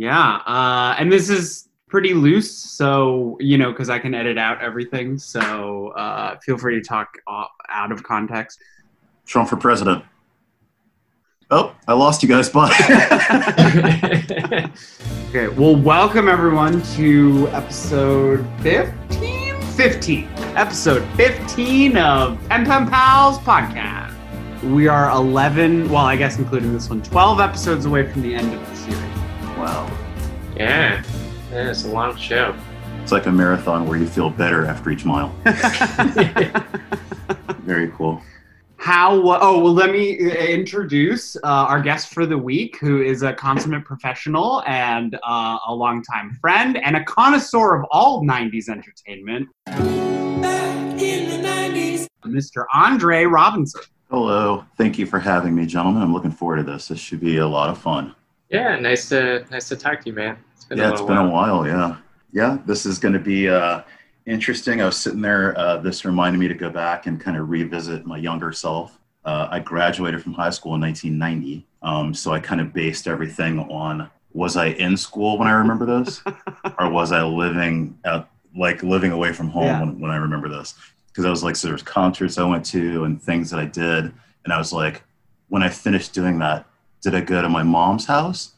Yeah, uh, and this is pretty loose, so you know, because I can edit out everything. So uh, feel free to talk off, out of context. Trump for president. Oh, I lost you guys. Bye. okay, well, welcome everyone to episode 15? 15. Episode 15 of Pen Pen Pals podcast. We are 11, well, I guess including this one, 12 episodes away from the end of the series. Wow. Yeah, yeah, it's a long show. It's like a marathon where you feel better after each mile. Very cool. How? Oh, well, let me uh, introduce uh, our guest for the week, who is a consummate professional and uh, a longtime friend and a connoisseur of all 90s entertainment. Mr. Andre Robinson. Hello. Thank you for having me, gentlemen. I'm looking forward to this. This should be a lot of fun. Yeah, nice to nice to talk to you, man. It's been yeah, a it's been while. a while. Yeah. Yeah, this is going to be uh, interesting. I was sitting there. Uh, this reminded me to go back and kind of revisit my younger self. Uh, I graduated from high school in 1990. Um, so I kind of based everything on was I in school when I remember this? or was I living out, like living away from home Yeah. when, when I remember this? Because I was like, so there's concerts I went to and things that I did. And I was like, when I finished doing that, did I go to my mom's house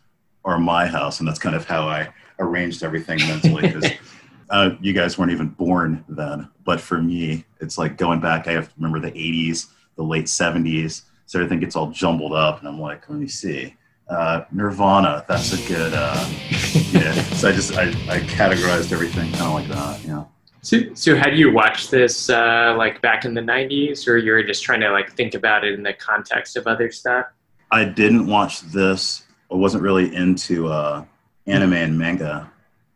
or my house? And that's kind of how I arranged everything mentally. Because uh, you guys weren't even born then. But for me, it's like going back, I have to remember the 80s, the late 70s. So everything gets all jumbled up. And I'm like, let me see. Uh, Nirvana, that's a good, uh, yeah. So I just, I, I categorized everything kind of like that, yeah. So, so had you watched this uh, like back in the '90s, or you were just trying to like think about it in the context of other stuff? I didn't watch this. I wasn't really into uh, anime and manga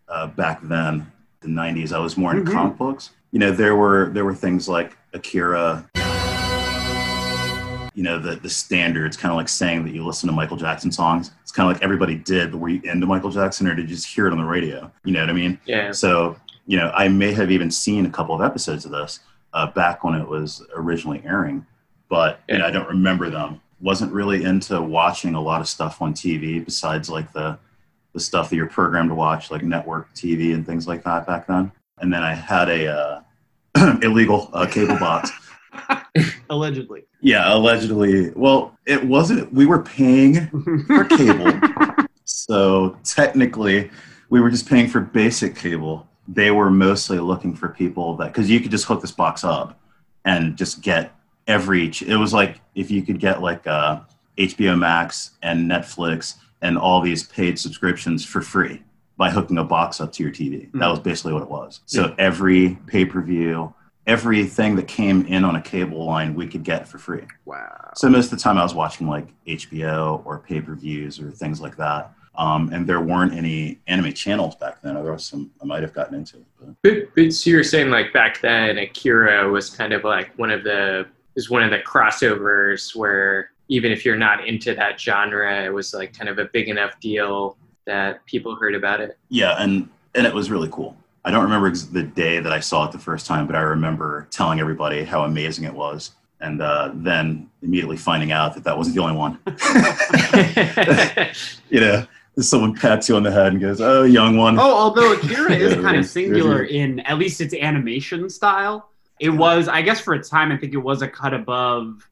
uh, back then, the '90s. I was more into Mhm. comic books. You know, there were there were things like Akira. You know, the the standards, kind of like saying that you listen to Michael Jackson songs. It's kind of like everybody did, but were you into Michael Jackson or did you just hear it on the radio? You know what I mean? Yeah, So, you know, I may have even seen a couple of episodes of this uh, back when it was originally airing, but you know, I don't remember them. Wasn't really into watching a lot of stuff on TV besides like the the stuff that you're programmed to watch, like network TV and things like that back then. And then I had a uh, illegal uh, cable box. Allegedly. Yeah, allegedly. Well, it wasn't. We were paying for cable. So technically, we were just paying for basic cable. They were mostly looking for people that because you could just hook this box up and just get every. It was like if you could get like uh, HBO Max and Netflix and all these paid subscriptions for free by hooking a box up to your TV. That Mhm. was basically what it was. So every pay per view, everything that came in on a cable line, we could get for free. wow. So most of the time I was watching like HBO or pay per views or things like that. Um, and there weren't any anime channels back then. There was some I might have gotten into. But but, but so you were saying like back then, Akira was kind of like one of the is one of the crossovers where even if you're not into that genre, it was like kind of a big enough deal that people heard about it. yeah, and and it was really cool. I don't remember the day that I saw it the first time, but I remember telling everybody how amazing it was, and uh, then immediately finding out that that wasn't the only one. you know, someone pats you on the head and goes, "Oh, young one." Oh, although Akira is kind of singular in at least its animation style. It was, I guess, for a time, I think it was a cut above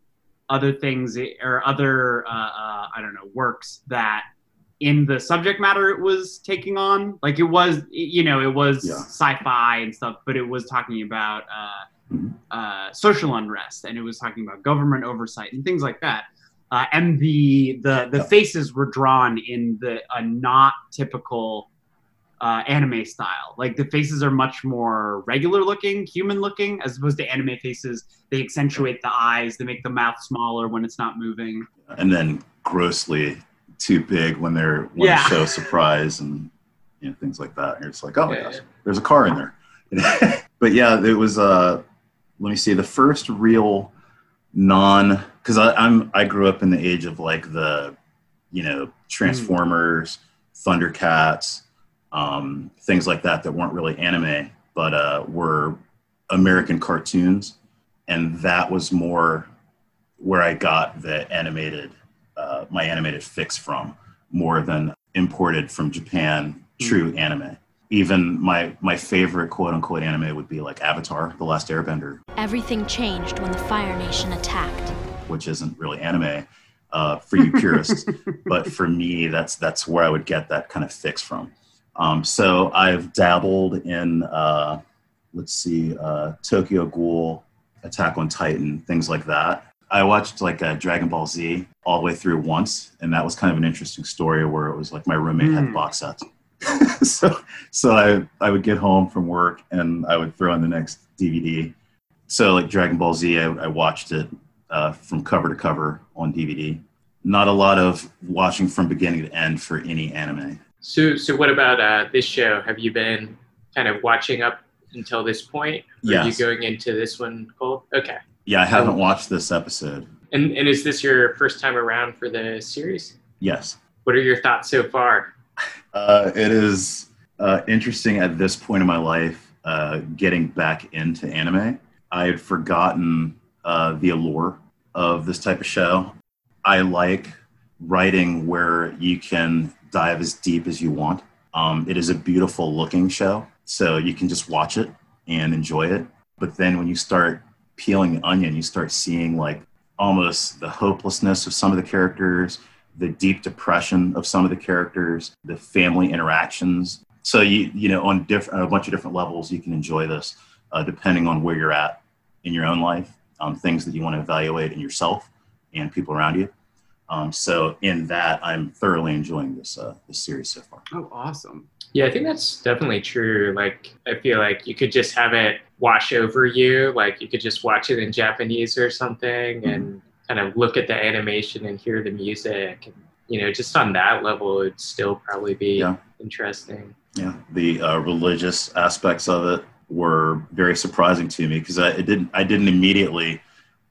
other things or other, uh, uh, I don't know, works that in the subject matter it was taking on. Like it was, you know, it was Yeah. sci-fi and stuff, but it was talking about uh, Mhm. uh, social unrest and it was talking about government oversight and things like that. Uh, and the the the faces were drawn in the a not typical uh, anime style. Like the faces are much more regular looking, human looking, as opposed to anime faces. They accentuate the eyes, they make the mouth smaller when it's not moving. and then grossly too big when they're when Yeah. they show surprise and you know things like that. And it's like, oh my Yeah. gosh, there's a car in there. but yeah, it was. Uh, let me see. The first real non because I'm I grew up in the age of like the you know Transformers, Thundercats, um, things like that that weren't really anime but uh, were American cartoons, and that was more where I got the animated uh, my animated fix from more than imported from Japan, true anime. Even my my favorite quote unquote anime would be like Avatar: The Last Airbender, Everything changed when the Fire Nation attacked. which isn't really anime uh, for you purists, but for me, that's that's where I would get that kind of fix from. Um, so I've dabbled in, uh, let's see, uh, Tokyo Ghoul, Attack on Titan, things like that. I watched like uh, Dragon Ball Z all the way through once, and that was kind of an interesting story where it was like my roommate Hmm. had box sets. so so I, I would get home from work and I would throw in the next DVD. So like Dragon Ball Z, I, I watched it uh, from cover to cover on DVD. Not a lot of watching from beginning to end for any anime. So, so what about uh, this show? Have you been kind of watching up until this point? Or Are you going into this one cold? Okay. Yeah, I haven't watched this episode. And and is this your first time around for the series? Yes. What are your thoughts so far? Uh, it is uh, interesting at this point in my life uh, getting back into anime. I had forgotten uh, the allure of this type of show. I like writing where you can dive as deep as you want. Um, it is a beautiful looking show, so you can just watch it and enjoy it. But then when you start peeling the onion, you start seeing like almost the hopelessness of some of the characters, the deep depression of some of the characters, the family interactions. So you you know on different a bunch of different levels you can enjoy this uh, depending on where you're at in your own life, um, things that you want to evaluate in yourself and people around you. Um, so in that, I'm thoroughly enjoying this uh, this series so far. Oh, awesome. Yeah, I think that's definitely true. Like, I feel like you could just have it wash over you. Like, you could just watch it in Japanese or something and kind of look at the animation and hear the music. And, you know, just on that level, it'd still probably be Yeah. interesting. Yeah, the uh, religious aspects of it were very surprising to me because I it didn't I didn't immediately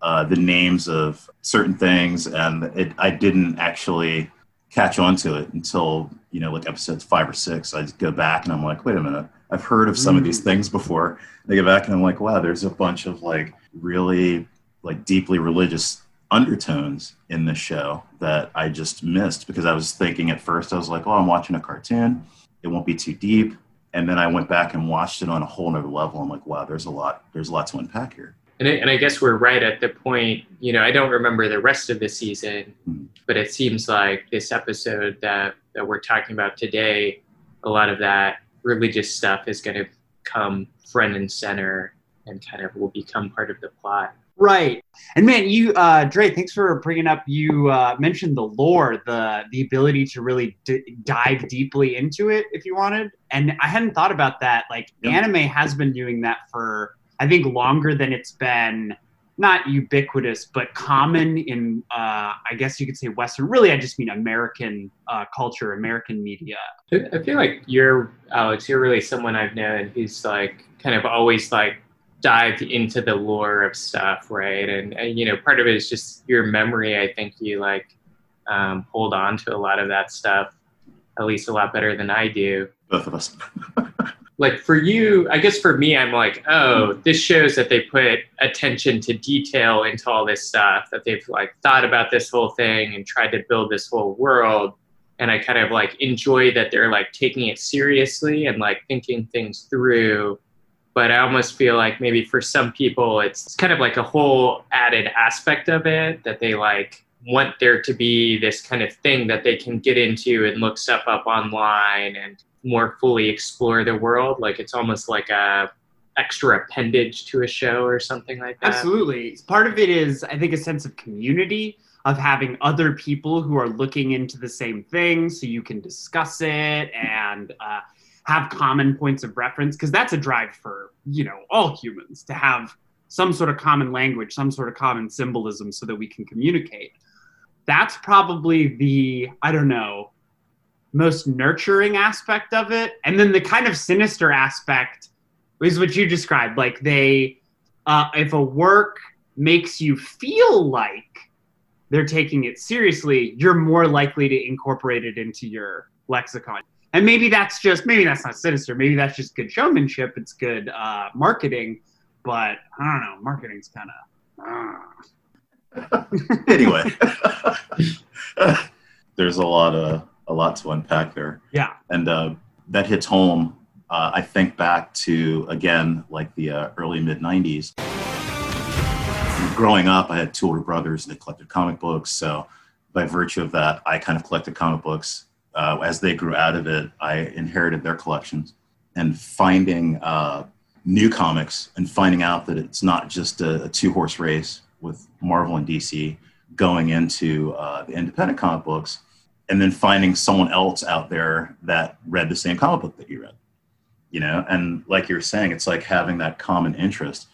uh, the names of certain things and it, I didn't actually catch on to it until you know like episodes five or six. I go back and I'm like, wait a minute, I've heard of some of these things before. I go back and I'm like, wow, there's a bunch of like really like deeply religious undertones in this show that I just missed because I was thinking at first I was like, oh, I'm watching a cartoon it won't be too deep. And then I went back and watched it on a whole nother level. I'm like, wow, there's a lot, there's a lot to unpack here. And I, and I guess we're right at the point, you know, I don't remember the rest of the season, Mhm. but it seems like this episode that, that we're talking about today, a lot of that religious stuff is going to come front and center and kind of will become part of the plot. Right. And man, you, uh, Dre, thanks for bringing up. You uh, mentioned the lore, the the ability to really d- dive deeply into it if you wanted. And I hadn't thought about that. Like, Yep. anime has been doing that for I think longer than it's been not ubiquitous, but common in uh, I guess you could say Western. Really, I just mean American uh, culture, American media. I I feel like you're, Alex, you're really someone I've known who's like kind of always like dived into the lore of stuff, right? And, and you know, part of it is just your memory. I think you like um, hold on to a lot of that stuff, at least a lot better than I do. Both of us. Like for you, I guess for me, I'm like, oh, mm-hmm. this shows that they put attention to detail into all this stuff, that they've like thought about this whole thing and tried to build this whole world. And I kind of like enjoy that they're like taking it seriously and like thinking things through. But I almost feel like maybe for some people, it's kind of like a whole added aspect of it that they like want there to be this kind of thing that they can get into and look stuff up online and more fully explore the world. Like it's almost like a extra appendage to a show or something like that. Absolutely. Part of it is, I think, a sense of community, of having other people who are looking into the same thing so you can discuss it and uh, have common points of reference. Because that's a drive for, you know, all humans to have some sort of common language, some sort of common symbolism so that we can communicate. That's probably the, I don't know, most nurturing aspect of it. And then the kind of sinister aspect is what you described. Like they, uh, if a work makes you feel like they're taking it seriously, you're more likely to incorporate it into your lexicon. And maybe that's just maybe that's not sinister. Maybe that's just good showmanship. It's good uh, marketing. But I don't know. Marketing's kind of. anyway, there's a lot of a lot to unpack there. Yeah. And uh, that hits home. Uh, I think back to, again, like the uh, early mid 90s. Growing up, I had two older brothers and they collected comic books. So, by virtue of that, I kind of collected comic books. Uh, as they grew out of it, I inherited their collections. And finding uh, new comics and finding out that it's not just a, a two horse race with Marvel and DC going into uh, the independent comic books, and then finding someone else out there that read the same comic book that you read. You know, and like you're saying, it's like having that common interest,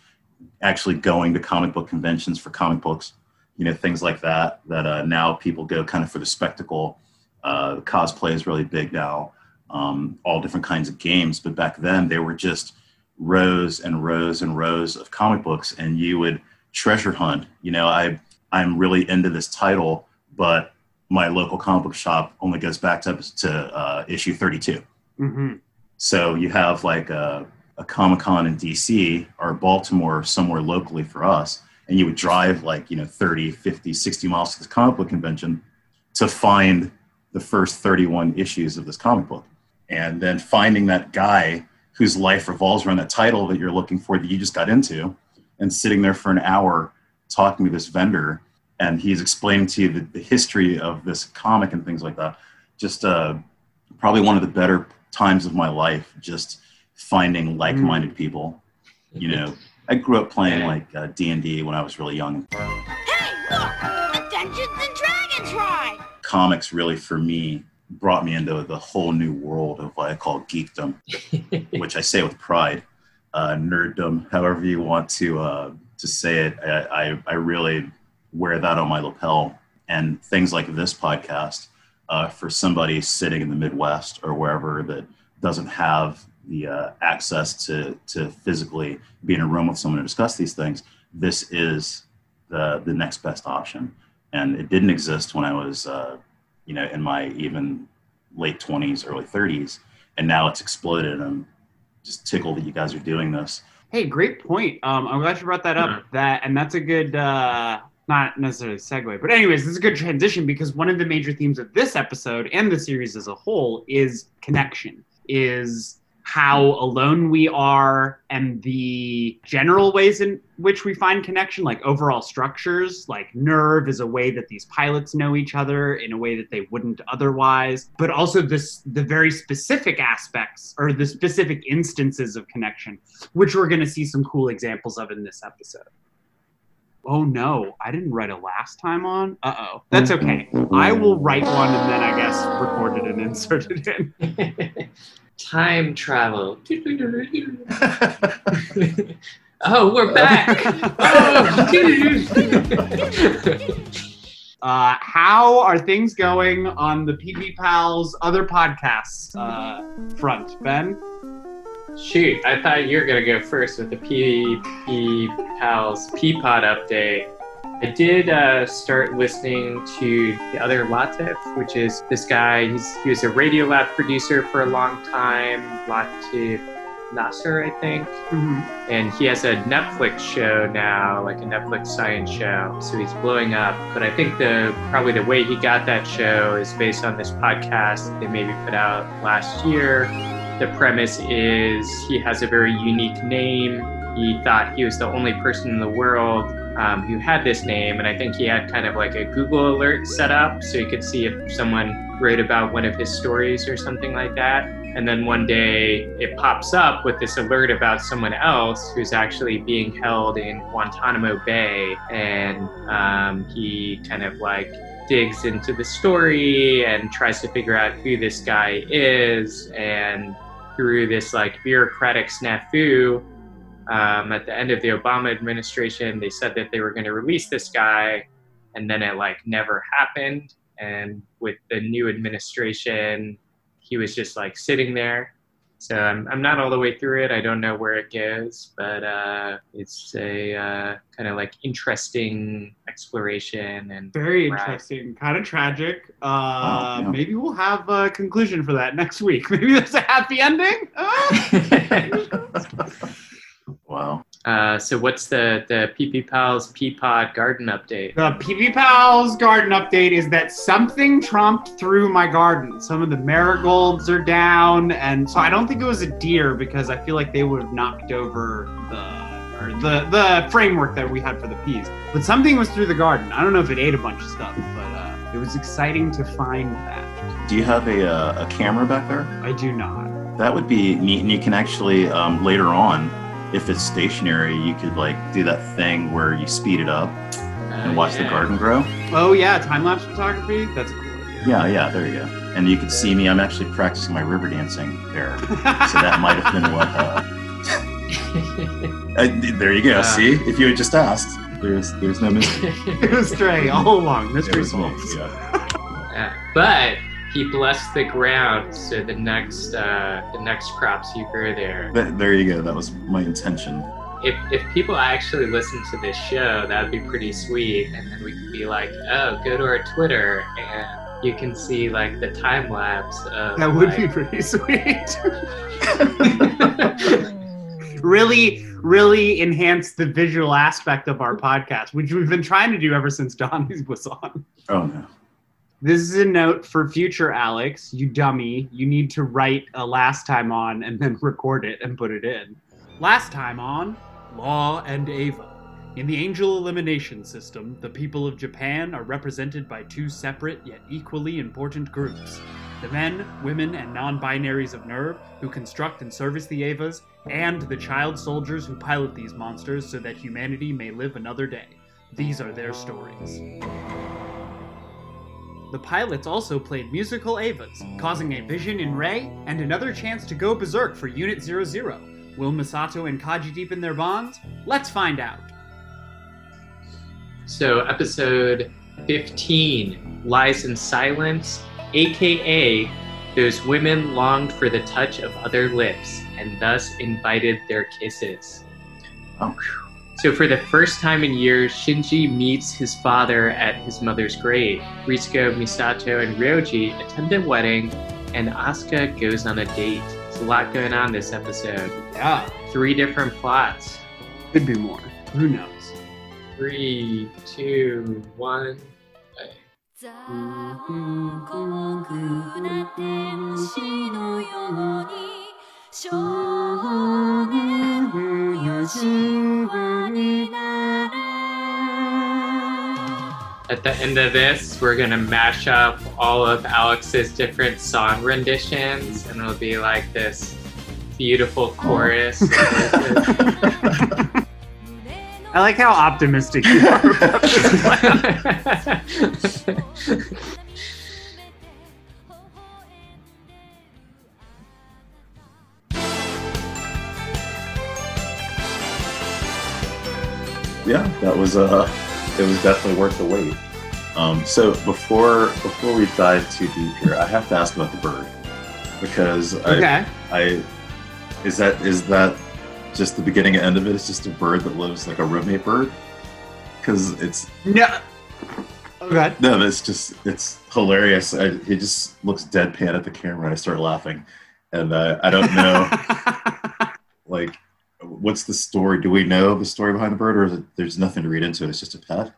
actually going to comic book conventions for comic books, you know, things like that. That uh, now people go kind of for the spectacle. Uh, cosplay is really big now. Um, all different kinds of games, but back then they were just rows and rows and rows of comic books, and you would treasure hunt. You know, I I'm really into this title, but my local comic book shop only goes back to to uh, issue 32. hmm So you have like a, a Comic Con in DC or Baltimore somewhere locally for us, and you would drive like, you know, 30, 50, 60 miles to the comic book convention to find the first 31 issues of this comic book. And then finding that guy whose life revolves around that title that you're looking for that you just got into and sitting there for an hour talking to this vendor and he's explaining to you the, the history of this comic and things like that. Just uh, probably one of the better times of my life, just finding like-minded people. You know, I grew up playing like uh, D&D when I was really young. Hey, look! A Dungeons and Dragons ride! Comics really, for me, brought me into the whole new world of what I call geekdom, which I say with pride, uh, nerddom, however you want to uh, to say it. I, I, I really wear that on my lapel. And things like this podcast, uh, for somebody sitting in the Midwest or wherever that doesn't have the uh, access to, to physically be in a room with someone to discuss these things, this is the, the next best option. And it didn't exist when I was, uh, you know, in my even late 20s, early 30s. And now it's exploded. And I'm just tickled that you guys are doing this. Hey, great point. Um, I'm glad you brought that up. Yeah. That and that's a good, uh, not necessarily segue, but anyways, this is a good transition because one of the major themes of this episode and the series as a whole is connection. Is how alone we are and the general ways in which we find connection, like overall structures, like NERV is a way that these pilots know each other in a way that they wouldn't otherwise, but also this the very specific aspects or the specific instances of connection, which we're going to see some cool examples of in this episode. Oh no, I didn't write a last time on. Uh oh. That's okay. I will write one and then I guess record it and insert it in. Time travel. oh, we're back. Oh. Uh, how are things going on the PB Pals other podcasts uh, front, Ben? Shoot, I thought you were gonna go first with the PvP Pals Peapod update. I did uh, start listening to the other Latif, which is this guy. He's he was a Radio Lab producer for a long time. Latif Nasser, I think, and he has a Netflix show now, like a Netflix science show. So he's blowing up. But I think the probably the way he got that show is based on this podcast they maybe put out last year. The premise is he has a very unique name. He thought he was the only person in the world um, who had this name, and I think he had kind of like a Google alert set up so he could see if someone wrote about one of his stories or something like that. And then one day it pops up with this alert about someone else who's actually being held in Guantanamo Bay, and um, he kind of like digs into the story and tries to figure out who this guy is and through this like bureaucratic snafu um, at the end of the obama administration they said that they were going to release this guy and then it like never happened. And with the new administration he was just like sitting there so I'm, I'm not all the way through it i don't know where it goes but uh, it's a uh, kind of like interesting exploration and Very Right. interesting, kind of tragic. Uh, Wow, yeah. Maybe we'll have a conclusion for that next week. Maybe there's a happy ending. Wow. Uh, so what's the the PP Pals Peapod Garden update? The PP Pals garden update is that something trumped through my garden. Some of the marigolds are down, and so I don't think it was a deer because I feel like they would have knocked over the or the the framework that we had for the peas. But something was through the garden. I don't know if it ate a bunch of stuff, but uh, it was exciting to find that. Do you have a, uh, a camera back there? I do not. That would be neat, and you can actually um, later on, if it's stationary, you could like do that thing where you speed it up and watch the Uh, yeah. garden grow. Oh yeah, time lapse photography. That's a cool idea. Yeah, yeah, there you go. And you can see me. I'm actually practicing my river dancing there, so that might have been what. Uh, uh, there you go. Yeah. See, if you had just asked, there's there's no mystery. it was Stray all along. Mystery solved. yeah. Yeah. But he blessed the ground so the next uh, the next crops you grow there. But there you go. That was my intention. If if people actually listen to this show, that would be pretty sweet, and then we could be like, oh, go to our Twitter and you can see like the time lapse of That would like, be pretty sweet. really, really enhance the visual aspect of our podcast, which we've been trying to do ever since Donnie was on. Oh no. This is a note for future Alex, you dummy. You need to write a last time on and then record it and put it in. Last time on Law and Ava. In the angel elimination system, the people of Japan are represented by two separate yet equally important groups the men, women, and non binaries of NERV who construct and service the Avas, and the child soldiers who pilot these monsters so that humanity may live another day. These are their stories. The pilots also played musical Avas, causing a vision in Rei and another chance to go berserk for Unit 00. Will Misato and Kaji deepen their bonds? Let's find out. So, episode 15 Lies in Silence, aka Those Women Longed for the Touch of Other Lips and Thus Invited Their Kisses. Oh, So, for the first time in years, Shinji meets his father at his mother's grave. Ritsuko, Misato, and Ryoji attend a wedding, and Asuka goes on a date. There's a lot going on this episode. Yeah, Three different plots. could be more. Who knows? Three, two, one. 残 at the end of this, we're gonna mash up all of Alex's different song renditions, and it'll be like this beautiful chorus. I like how optimistic you are about this. yeah, that was uh, it was definitely worth the wait. Um, so before before we dive too deep here, I have to ask about the bird because I, Okay. I is that is that just the beginning and end of it? It's just a bird that lives like a roommate bird because it's No. Okay. no, it's just it's hilarious. I, he just looks deadpan at the camera, and I start laughing, and uh, I don't know like what's the story. Do we know the story behind the bird, or is it, there's nothing to read into it? It's just a pet.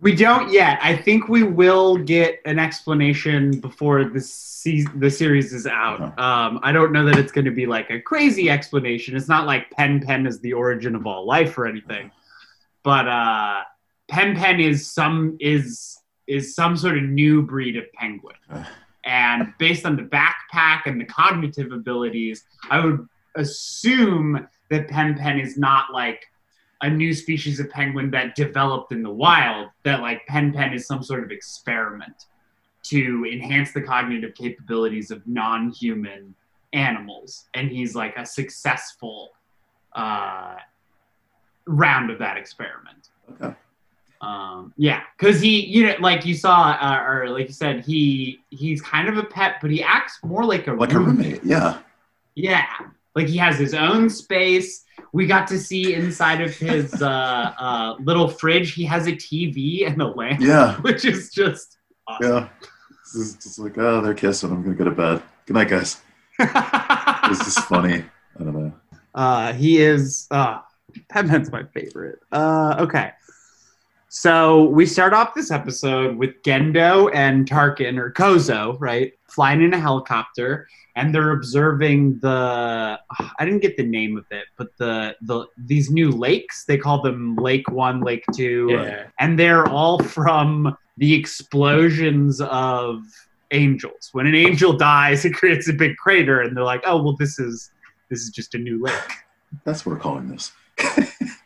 We don't yet. I think we will get an explanation before the se- the series is out. Um, I don't know that it's going to be like a crazy explanation. It's not like Pen Pen is the origin of all life or anything, but uh, Pen Pen is some is is some sort of new breed of penguin, and based on the backpack and the cognitive abilities, I would assume that Pen Pen is not like a new species of penguin that developed in the wild that like pen pen is some sort of experiment to enhance the cognitive capabilities of non-human animals and he's like a successful uh, round of that experiment Okay. um, yeah because he you know like you saw uh, or like you said he he's kind of a pet but he acts more like a Like a roommate, yeah. yeah. Like he has his own space. We got to see inside of his uh, uh, little fridge. He has a TV and a lamp, Yeah, which is just awesome. yeah. It's just, like, oh, they're kissing. I'm gonna go to bed. Good night, guys. This is funny. I don't know. uh, he is uh, Batman's my favorite. Uh, okay. So we start off this episode with Gendo and Tarkin or Kozo, right, flying in a helicopter, and they're observing the. I didn't get the name of it, but the the these new lakes. They call them Lake One, Lake Two, Yeah. and they're all from the explosions of angels. When an angel dies, it creates a big crater, and they're like, "Oh, well, this is this is just a new lake." That's what we're calling this.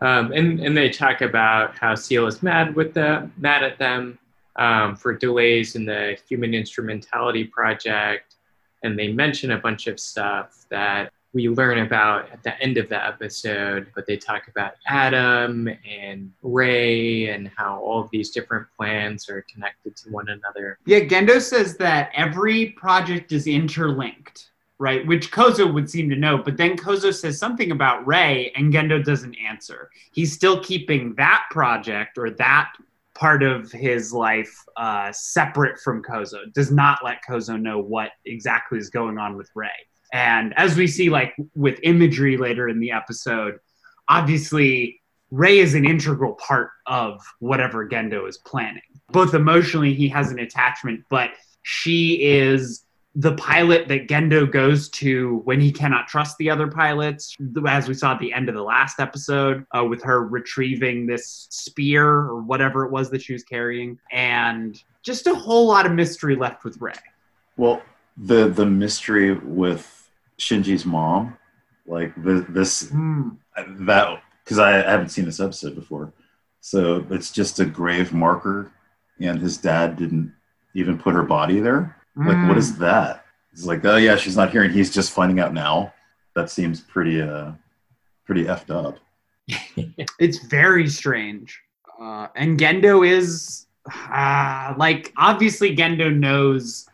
Um, and and they talk about how Seele is mad with the mad at them um, for delays in the human instrumentality project, and they mention a bunch of stuff that we learn about at the end of the episode. But they talk about Adam and Rei and how all of these different plans are connected to one another. Yeah, Gendo says that every project is interlinked, right? Which Kozo would seem to know, but then Kozo says something about Rei and Gendo doesn't answer. He's still keeping that project or that part of his life uh, separate from Kozo, does not let Kozo know what exactly is going on with Rei. And as we see, like with imagery later in the episode, obviously Rei is an integral part of whatever Gendo is planning. Both emotionally, he has an attachment, but she is the pilot that Gendo goes to when he cannot trust the other pilots, as we saw at the end of the last episode, uh, with her retrieving this spear or whatever it was that she was carrying, and just a whole lot of mystery left with Rei. Well, the the mystery with Shinji's mom, like the, this Hmm. that because I haven't seen this episode before, so it's just a grave marker, and his dad didn't even put her body there. Like, what Hmm. that? He's like, oh yeah, she's not here, and he's just finding out now. That seems pretty uh pretty effed up. It's very strange. Uh, and Gendo is uh, like obviously Gendo knows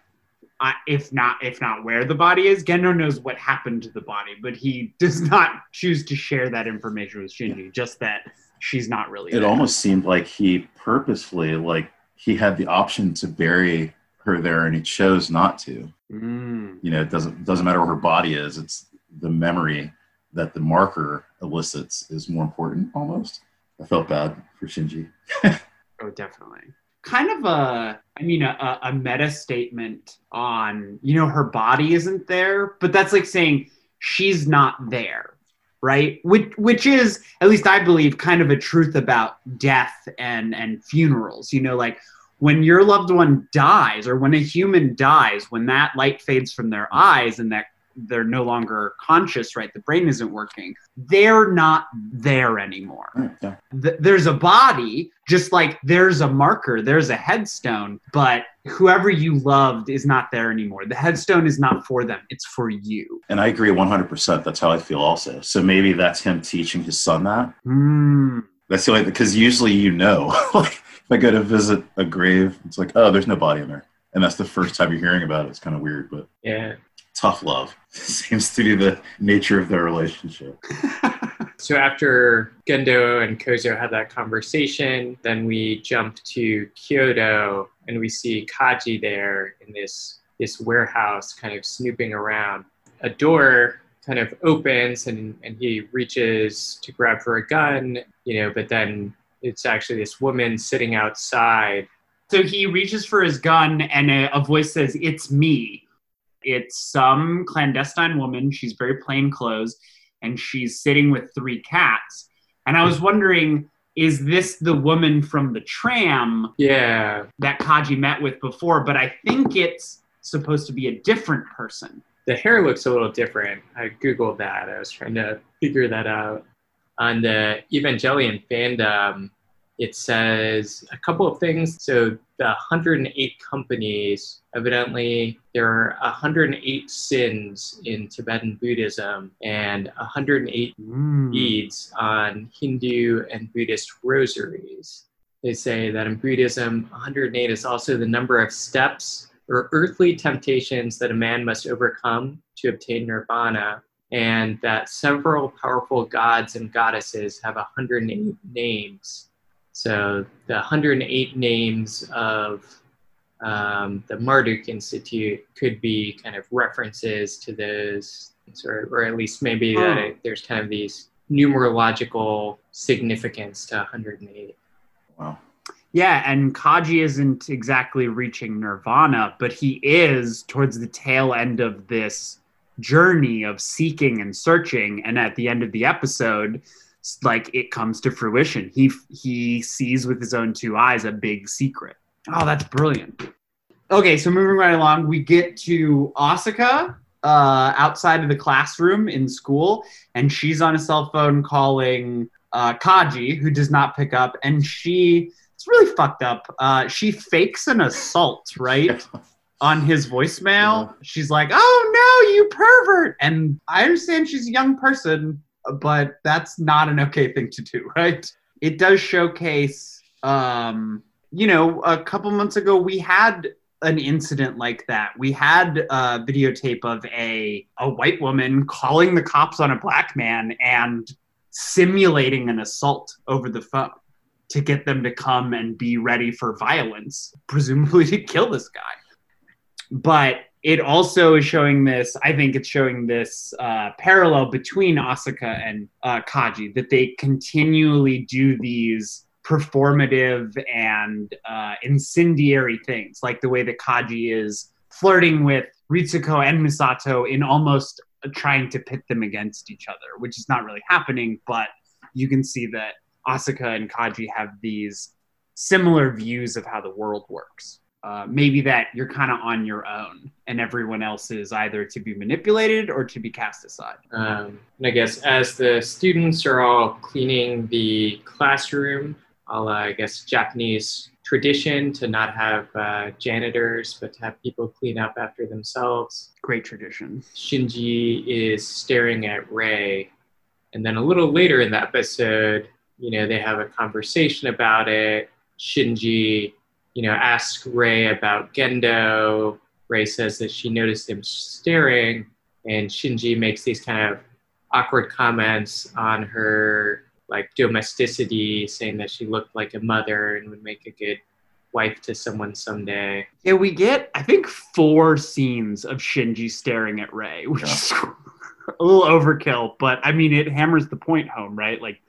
uh, if not if not where the body is. Gendo knows what happened to the body, but he does not choose to share that information with Shinji. Just that she's not really. It there. almost seemed like he purposefully like he had the option to bury her there, and he chose not to. Mm. you know, it doesn't doesn't matter where her body is. It's the memory that the marker elicits is more important almost. I felt bad for Shinji. Oh, definitely. Kind of a, I mean, a a meta statement on, you know, her body isn't there, but that's like saying she's not there, right? Which, which is, at least I believe, kind of a truth about death and and funerals. You know, like when your loved one dies, or when a human dies, when that light fades from their eyes and that they're no longer conscious, right? The brain isn't working. They're not there anymore Yeah. th- there's a body just like there's a marker there's a headstone but whoever you loved is not there anymore the headstone is not for them it's for you And I agree 100%. That's how I feel also. So maybe that's him teaching his son that. Hmm. That's the only because usually you know, like if I go to visit a grave, it's like, oh, there's no body in there. And that's the first time you're hearing about it. It's kind of weird, but Yeah. tough love seems to be the nature of their relationship. So after Gendo and Kozo had that conversation, then we jump to Kyoto and we see Kaji there in this this warehouse kind of snooping around. A door kind of opens and, and he reaches to grab for a gun, you know, but then it's actually this woman sitting outside. so he reaches for his gun and a, a voice says it's me it's some clandestine woman she's very plain clothes and she's sitting with three cats and i was wondering is this the woman from the tram Yeah. that Kaji met with before, but I think it's supposed to be a different person. the hair looks a little different. I googled that. I was trying to figure that out. On the Evangelion fandom, it says a couple of things. So the 108 companies, evidently there are 108 sins in Tibetan Buddhism and 108 beads mm. on Hindu and Buddhist rosaries. They say that in Buddhism, 108 is also the number of steps or earthly temptations that a man must overcome to obtain nirvana, and that several powerful gods and goddesses have 108 names. So the 108 names of um, the Marduk Institute could be kind of references to those, or, or at least maybe that Oh. it, there's kind of these numerological significance to 108. Wow. Yeah, and Kaji isn't exactly reaching nirvana, but he is towards the tail end of this journey of seeking and searching. And at the end of the episode, s- like it comes to fruition. He he sees with his own two eyes a big secret. Oh, that's brilliant. Okay, so moving right along, we get to Asuka uh, outside of the classroom in school, and she's on a cell phone calling uh, Kaji, who does not pick up, and she it's really fucked up. Uh, she fakes an assault, right? On his voicemail. She's like, oh no, you pervert. And I understand she's a young person, but that's not an okay thing to do, right? It does showcase, um, you know, a couple months ago, we had an incident like that. We had a videotape of a, a white woman calling the cops on a black man and simulating an assault over the phone to get them to come and be ready for violence, presumably to kill this guy. But it also is showing this, I think it's showing this uh, parallel between Asuka and uh, Kaji, that they continually do these performative and uh, incendiary things, like the way that Kaji is flirting with Ritsuko and Misato in almost trying to pit them against each other, which is not really happening, but you can see that Asuka and Kaji have these similar views of how the world works. Uh, maybe that you're kind of on your own and everyone else is either to be manipulated or to be cast aside. Um, and I guess as the students are all cleaning the classroom, all uh, I guess Japanese tradition to not have uh, janitors, but to have people clean up after themselves. Great tradition. Shinji is staring at Rei, and then a little later in the episode, you know, they have a conversation about it. Shinji, you know, asks Rei about Gendo. Rei says that she noticed him staring, and Shinji makes these kind of awkward comments on her like domesticity, saying that she looked like a mother and would make a good wife to someone someday. Yeah, we get, I think, four scenes of Shinji staring at Rei, which is a little overkill, but I mean, it hammers the point home, right? Like,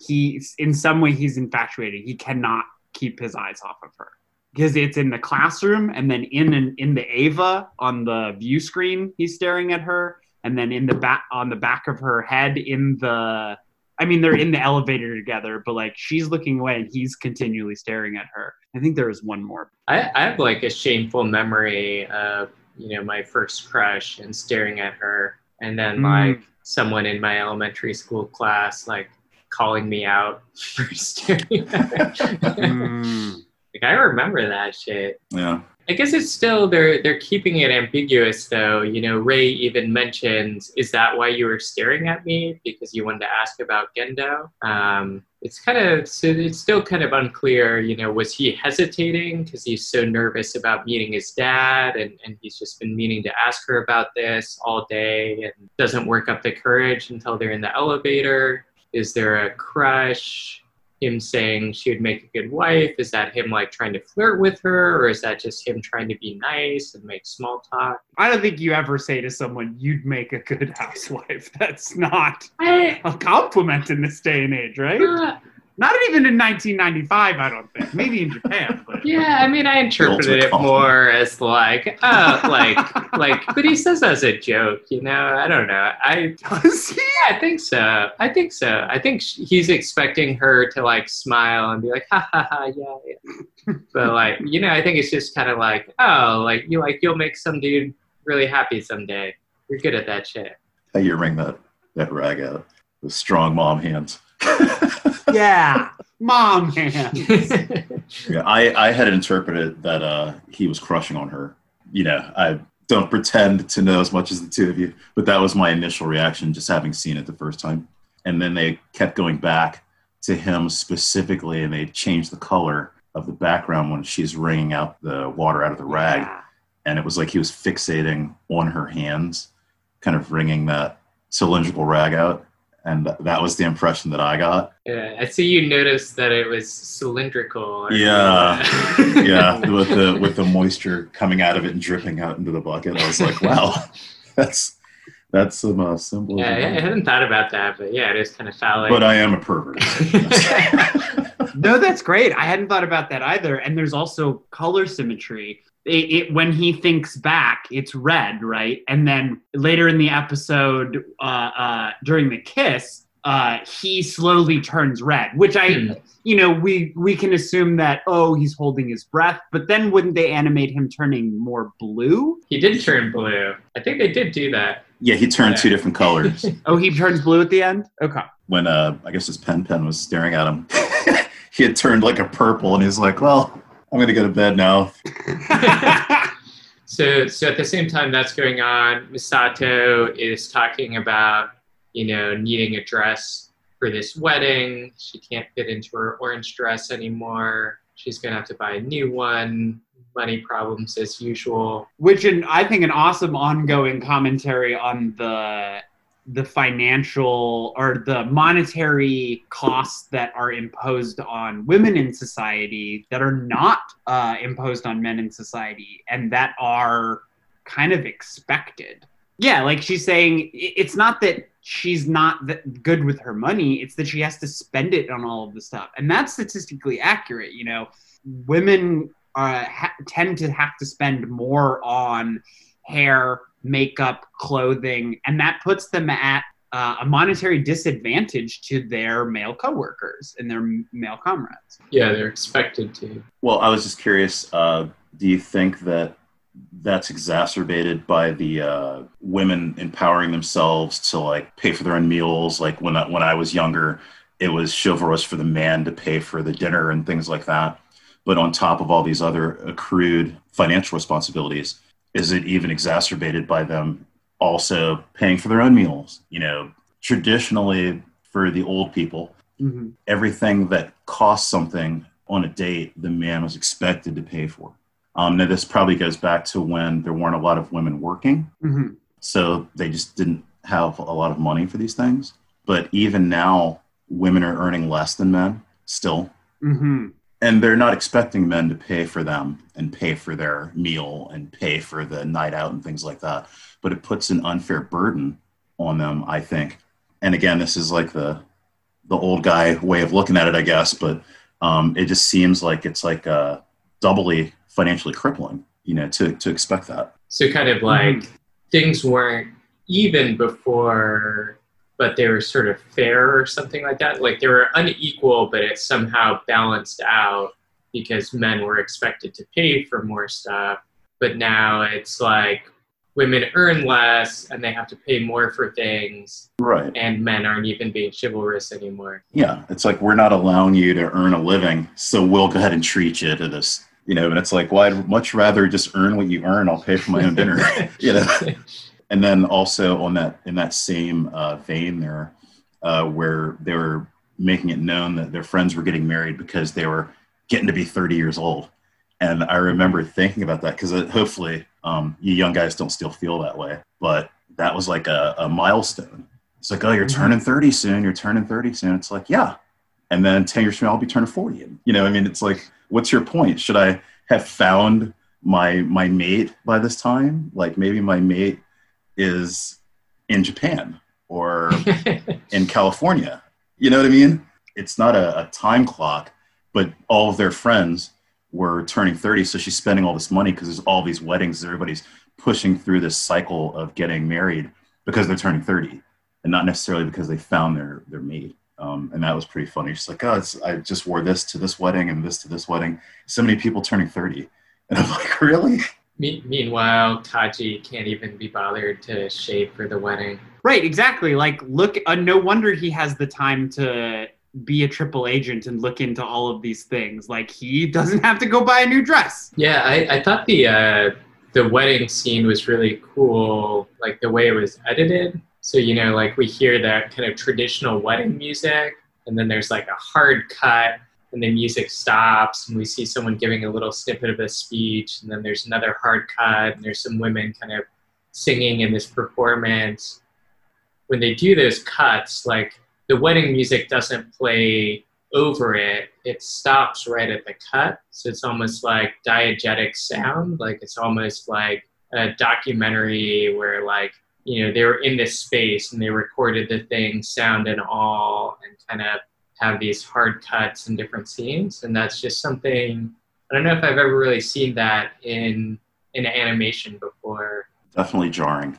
he, in some way, he's infatuated. He cannot keep his eyes off of her because it's in the classroom, and then in an, in the Ava on the view screen, he's staring at her, and then in the back on the back of her head in the I mean, they're in the elevator together, but like she's looking away and he's continually staring at her. I think there was one more. I, I have like a shameful memory of you know my first crush and staring at her, and then Mm. like someone in my elementary school class like calling me out for staring at her. Mm. Like I remember that shit. Yeah. I guess it's still they're they're keeping it ambiguous though. You know, Rei even mentions, "Is that why you were staring at me? Because you wanted to ask about Gendo?" Um, it's kind of so it's still kind of unclear. You know, was he hesitating because he's so nervous about meeting his dad, and and he's just been meaning to ask her about this all day, and doesn't work up the courage until they're in the elevator. Is there a crush? Him saying she would make a good wife? Is that him like trying to flirt with her, or is that just him trying to be nice and make small talk? I don't think you ever say to someone, you'd make a good housewife. That's not I, a compliment in this day and age, right? uh, Not even in 1995, I don't think. Maybe in Japan, but yeah, I mean, I interpreted it more as like, oh, like, like, but he says as a joke, you know. I don't know. I, does he? yeah, I think so. I think so. I think sh- he's expecting her to like smile and be like, ha ha ha, yeah, yeah. but like, you know, I think it's just kind of like, oh, like you like you'll make some dude really happy someday. You're good at that shit. How you wring that that rag out with strong mom hands. Yeah. Mom hand. Yeah, I, I had interpreted that uh, he was crushing on her. You know, I don't pretend to know as much as the two of you, but that was my initial reaction just having seen it the first time. And then they kept going back to him specifically, and they changed the color of the background when she's wringing out the water out of the rag. Yeah. And it was like he was fixating on her hands, kind of wringing that cylindrical rag out. And that was the impression that I got. Yeah, I see you noticed that it was cylindrical. Yeah. yeah, with the with the moisture coming out of it and dripping out into the bucket. I was like, wow, that's That's some uh, symbolism. Yeah, I I hadn't thought about that, but yeah, it is kind of phallic. but I am a pervert. No, that's great. I hadn't thought about that either. And there's also color symmetry. It, it, when he thinks back, it's red, right? And then later in the episode, uh, uh, during the kiss, uh, he slowly turns red, which I, Hmm. you know, we we can assume that oh, he's holding his breath. But then wouldn't they animate him turning more blue? he did turn blue. I think they did do that. yeah, he turned two different colors Oh, he turns blue at the end. Okay. when uh, I guess his pen pen was staring at him. he had turned like a purple, and he's like, "Well, I'm gonna go to bed now." So, so at the same time that's going on, Misato is talking about, you know, needing a dress for this wedding. She can't fit into her orange dress anymore. She's gonna have to buy a new one. Money problems as usual. which an, I think an awesome ongoing commentary on the the financial or the monetary costs that are imposed on women in society that are not uh, imposed on men in society and that are kind of expected. Yeah, like she's saying, it's not that she's not that good with her money; it's that she has to spend it on all of the stuff, and that's statistically accurate. You know, women uh, ha- tend to have to spend more on hair, makeup, clothing, and that puts them at uh, a monetary disadvantage to their male coworkers and their male comrades. Yeah, they're expected to. Well, I was just curious. Uh, do you think that that's exacerbated by the uh, women empowering themselves to like pay for their own meals? Like when I, when I was younger, it was chivalrous for the man to pay for the dinner and things like that. But on top of all these other accrued financial responsibilities, is it even exacerbated by them also paying for their own meals? You know, traditionally for the old people, Mm-hmm. everything that cost something on a date, the man was expected to pay for. Um, now, this probably goes back to when there weren't a lot of women working, Mm-hmm. so they just didn't have a lot of money for these things. But even now, women are earning less than men still, Mm-hmm. And they're not expecting men to pay for them and pay for their meal and pay for the night out and things like that. But it puts an unfair burden on them, I think. And again, this is like the the old guy way of looking at it, I guess. But um, it just seems like it's like uh, doubly financially crippling, you know, to to expect that. So kind of like things weren't even before, but they were sort of fair or something like that. Like they were unequal, but it somehow balanced out because men were expected to pay for more stuff. But now it's like women earn less and they have to pay more for things, Right. and men aren't even being chivalrous anymore. Yeah, it's like we're not allowing you to earn a living, so we'll go ahead and treat you to this. You know, and it's like, well, I'd much rather just earn what you earn. I'll pay for my own dinner. you know. And then also on that in that same uh, vein there, uh, where they were making it known that their friends were getting married because they were getting to be 30 years old. And I remember thinking about that because hopefully um, you young guys don't still feel that way, but that was like a, a milestone. It's like, oh, you're Mhm. turning 30 soon. You're turning 30 soon. It's like, yeah. And then 10 years from now, I'll be turning 40. And, you know, I mean, it's like, what's your point? Should I have found my my mate by this time? Like maybe my mate is in Japan or in California. You know what I mean? It's not a, a time clock, but all of their friends were turning 30. So she's spending all this money because there's all these weddings. Everybody's pushing through this cycle of getting married because they're turning 30 and not necessarily because they found their, their mate. Um, and that was pretty funny. She's like, oh, it's, I just wore this to this wedding and this to this wedding. So many people turning 30. And I'm like, really? Me- meanwhile, Kaji can't even be bothered to shave for the wedding. Right, exactly. Like, look, uh, no wonder he has the time to be a triple agent and look into all of these things. Like, he doesn't have to go buy a new dress. Yeah, I, I thought the uh, the wedding scene was really cool, like the way it was edited. So you know, like we hear that kind of traditional wedding music, and then there's like a hard cut, and the music stops, and we see someone giving a little snippet of a speech, and then there's another hard cut, and there's some women kind of singing in this performance. When they do those cuts, like the wedding music doesn't play over it, it stops right at the cut. So it's almost like diegetic sound. Like it's almost like a documentary where like you know they were in this space and they recorded the thing sound and all and kind of have these hard cuts and different scenes and that's just something i don't know if i've ever really seen that in in animation before Definitely jarring.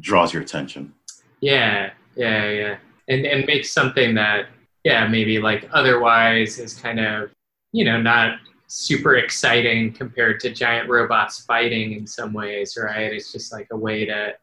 Draws your attention. yeah yeah yeah and and makes something that yeah maybe like otherwise is kind of you know not super exciting compared to giant robots fighting in some ways right it's just like a way to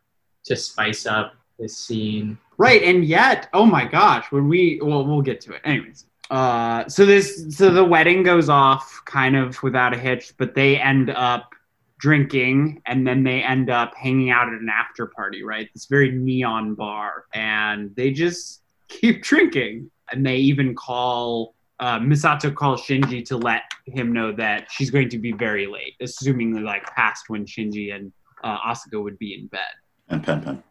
to spice up this scene Right, and yet, oh my gosh, when we well, we'll get to it. Anyways, uh, so this so the wedding goes off kind of without a hitch, but they end up drinking and then they end up hanging out at an after party, right? This very neon bar, and they just keep drinking, and they even call. Uh, Misato calls Shinji to let him know that she's going to be very late, assuming they're like past when Shinji and uh, Asuka would be in bed And Pen Pen.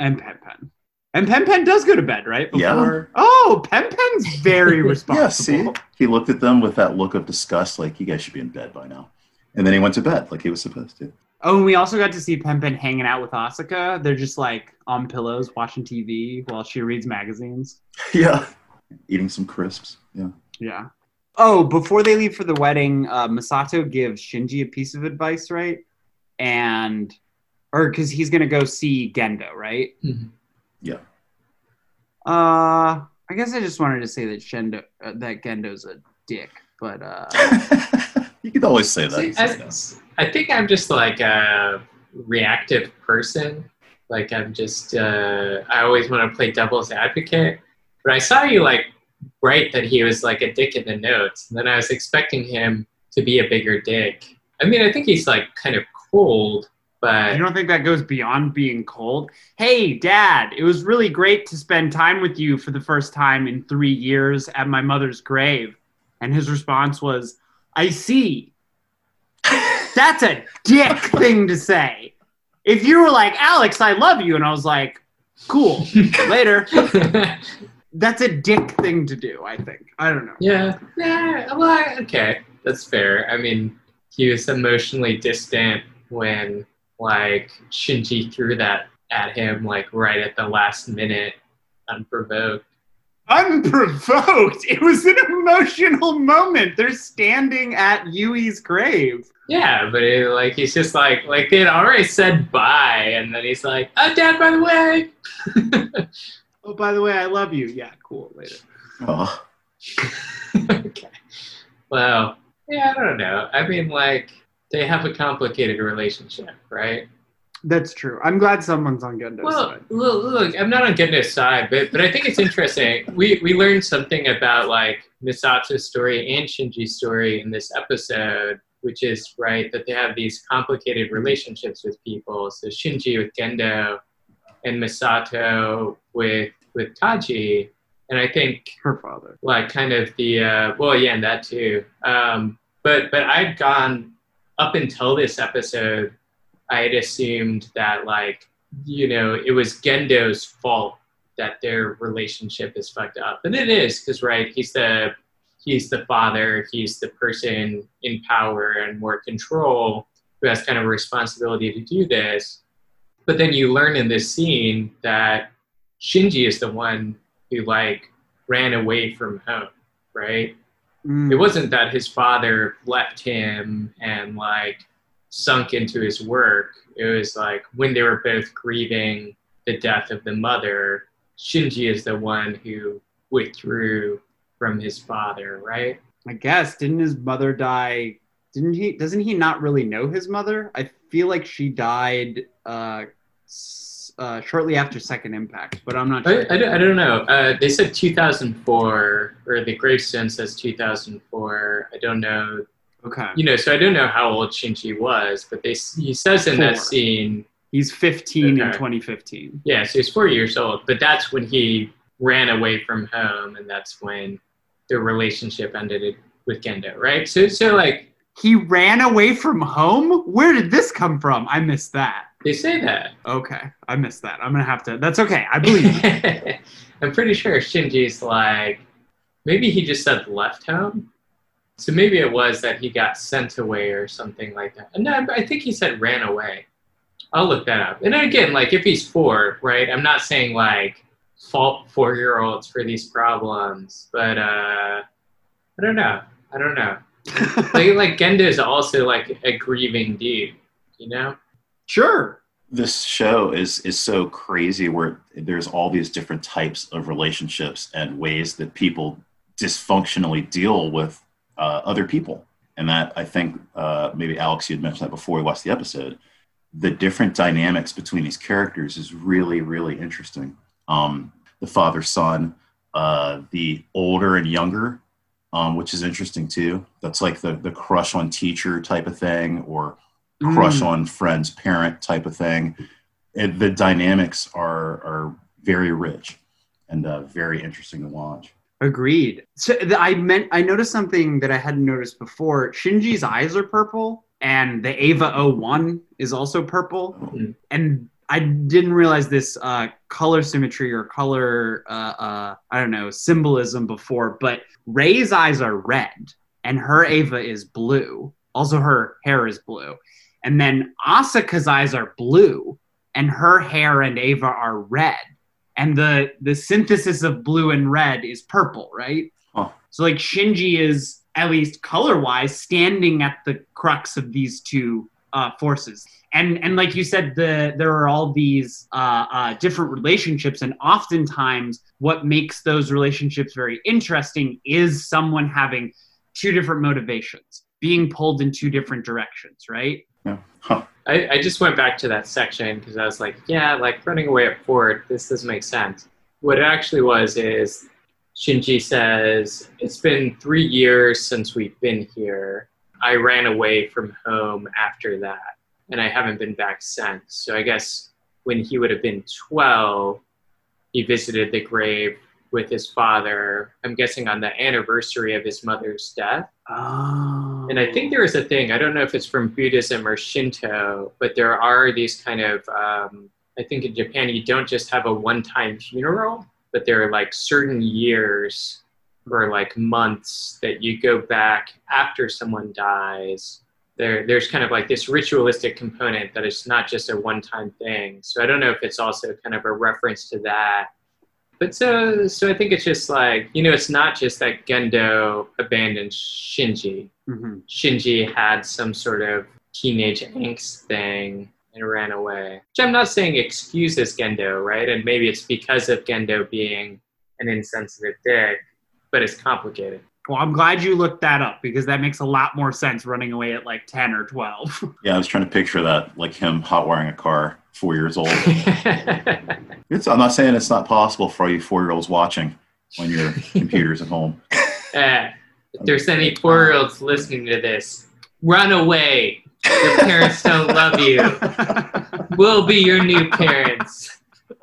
And Pen Pen. And Pen Pen does go to bed, right? Yeah. Oh, Pen Pen's very responsible. Yeah, see? He looked at them with that look of disgust, like, you guys should be in bed by now. And then he went to bed like he was supposed to. Oh, and we also got to see Pen Pen hanging out with Asuka. They're just like on pillows watching TV while she reads magazines. Yeah. Eating some crisps. Yeah. Yeah. Oh, before they leave for the wedding, uh, Misato gives Shinji a piece of advice, right? And, or because he's going to go see Gendo, right? Yeah. Uh, I guess I just wanted to say that Shendo, uh, that Gendo's a dick, but uh, you could always say that. See, I, I think I'm just like a reactive person. Like I'm just, uh, I always want to play devil's advocate. But I saw you like write that he was like a dick in the notes, and then I was expecting him to be a bigger dick. I mean, I think he's like kind of cold, but You don't think that goes beyond being cold? Hey, Dad, it was really great to spend time with you for the first time in three years at my mother's grave. And his response was, I see. That's a dick thing to say. If you were like, Alex, I love you, and I was like, cool, later, that's a dick thing to do, I think. I don't know. yeah, yeah. Well, okay, that's fair. I mean, he was emotionally distant when like Shinji threw that at him like right at the last minute, unprovoked. Unprovoked. It was an emotional moment. They're standing at Yui's grave. Yeah, but it, like he's just like like they had already said bye, and then he's like, "Oh, Dad, by the way." Oh, by the way, I love you. Yeah, cool. Later. Oh, okay. Well, yeah, I don't know. I mean, like they have a complicated relationship, right? That's true. I'm glad someone's on Gendo's Well, side. look, look, I'm not on Gendo's side, but but I think it's interesting. we we learned something about like Misato's story and Shinji's story in this episode, which is right that they have these complicated relationships with people. So Shinji with Gendo, and Misato with with Kaji, and I think Her father. like kind of the uh, well yeah and that too um, but but i'd gone up until this episode i had assumed that like you know it was gendo's fault that their relationship is fucked up and it is because right he's the he's the father he's the person in power and more control who has kind of a responsibility to do this but then you learn in this scene that shinji is the one who like ran away from home, right? Mm. It wasn't that his father left him and like sunk into his work. It was like when they were both grieving the death of the mother, Shinji is the one who withdrew from his father, right? I guess didn't his mother die? Didn't he? Doesn't he not really know his mother? I feel like she died uh, uh, shortly after Second Impact, but I'm not I, sure. I, don't, I don't know. Uh, they said 2004, or the gravestone says 2004. I don't know okay, you know, so I don't know how old Shinji was, but they he says in that scene, he's 15 in 2015. yeah, so he's four years old, but that's when he ran away from home, and that's when the relationship ended with Gendo, right? So, so like He ran away from home. Where did this come from? I missed that. They say that. Okay, I missed that. I'm gonna have to. That's okay. I believe. I'm pretty sure Shinji's like maybe he just said left home. So maybe it was that he got sent away or something like that. No, I think he said ran away. I'll look that up. And again, like if he's four, right? I'm not saying like fault four year olds for these problems, but uh I don't know. I don't know. like like Gendo is also like a grieving dude, you know? Sure. this show is is so crazy where there's all these different types of relationships and ways that people dysfunctionally deal with uh, other people. And that i think uh, maybe alex you had mentioned that before we watched the episode. The different dynamics between these characters is really really interesting. Um, the father son uh, the older and younger um, which is interesting too. That's like the the crush on teacher type of thing or crush Mm. on friend's parent type of thing. It, the dynamics are are very rich and uh, very interesting to watch. Agreed. So the, I meant I noticed something that I hadn't noticed before. Shinji's eyes are purple, and the Eva 01 is also purple. Mhm. And I didn't realize this uh, color symmetry or color uh, uh, I don't know symbolism before. But Rei's eyes are red, and her Eva is blue. Also, her hair is blue. And then Asuka's eyes are blue, and her hair and Eva are red and the the synthesis of blue and red is purple, right? Huh. So like Shinji is at least color wise standing at the crux of these two uh, forces, and and like you said, the there are all these uh, uh, different relationships, and oftentimes what makes those relationships very interesting is someone having two different motivations, being pulled in two different directions, right? Huh. I, I just went back to that section because I was like, yeah, like running away at Ford, this doesn't make sense. What it actually was is Shinji says, It's been three years since we've been here. I ran away from home after that, and I haven't been back since. So I guess when he would have been 12, he visited the grave with his father, I'm guessing on the anniversary of his mother's death. Oh. And I think there is a thing, I don't know if it's from Buddhism or Shinto, but there are these kind of, um, I think in Japan, you don't just have a one time funeral, but there are like certain years or like months that you go back after someone dies. There, there's kind of like this ritualistic component that is not just a one time thing. So I don't know if it's also kind of a reference to that. But so, so I think it's just like, you know, it's not just that Gendo abandoned Shinji. Mhm. Shinji had some sort of teenage angst thing and ran away. Which I'm not saying excuses Gendo, right? And maybe it's because of Gendo being an insensitive dick, but it's complicated. Well, I'm glad you looked that up because that makes a lot more sense running away at like 10 or 12. Yeah, I was trying to picture that, like him hot wiring a car, four years old. It's, I'm not saying it's not possible for all you four year olds watching when your computer's at home. Eh, if there's any four year olds listening to this, run away. Your parents don't love you. We'll be your new parents.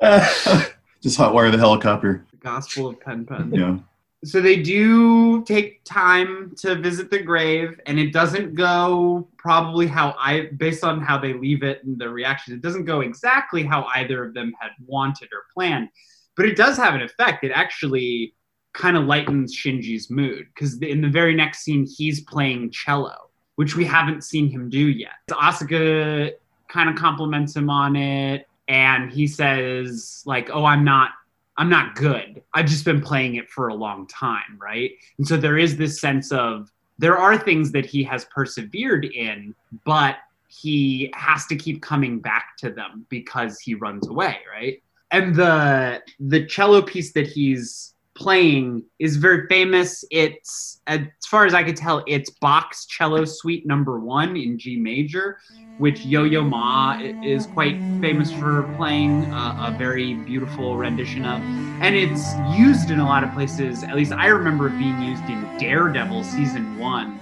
Just hot wire the helicopter. the Gospel of Pen Pen. You know. So they do take time to visit the grave, and it doesn't go probably how I, based on how they leave it and the reaction, it doesn't go exactly how either of them had wanted or planned. But it does have an effect. It actually kind of lightens Shinji's mood because in the very next scene, he's playing cello, which we haven't seen him do yet. Asuka kind of compliments him on it, and he says, like, oh, I'm not I'm not good. I've just been playing it for a long time, right? And so there is this sense of there are things that he has persevered in, but he has to keep coming back to them because he runs away, right? And the the cello piece that he's playing is very famous. It's as far as I could tell, it's Bach's cello suite number 1 in G major which Yo-Yo Ma is quite famous for playing uh, a very beautiful rendition of. And it's used in a lot of places. At least I remember it being used in Daredevil season one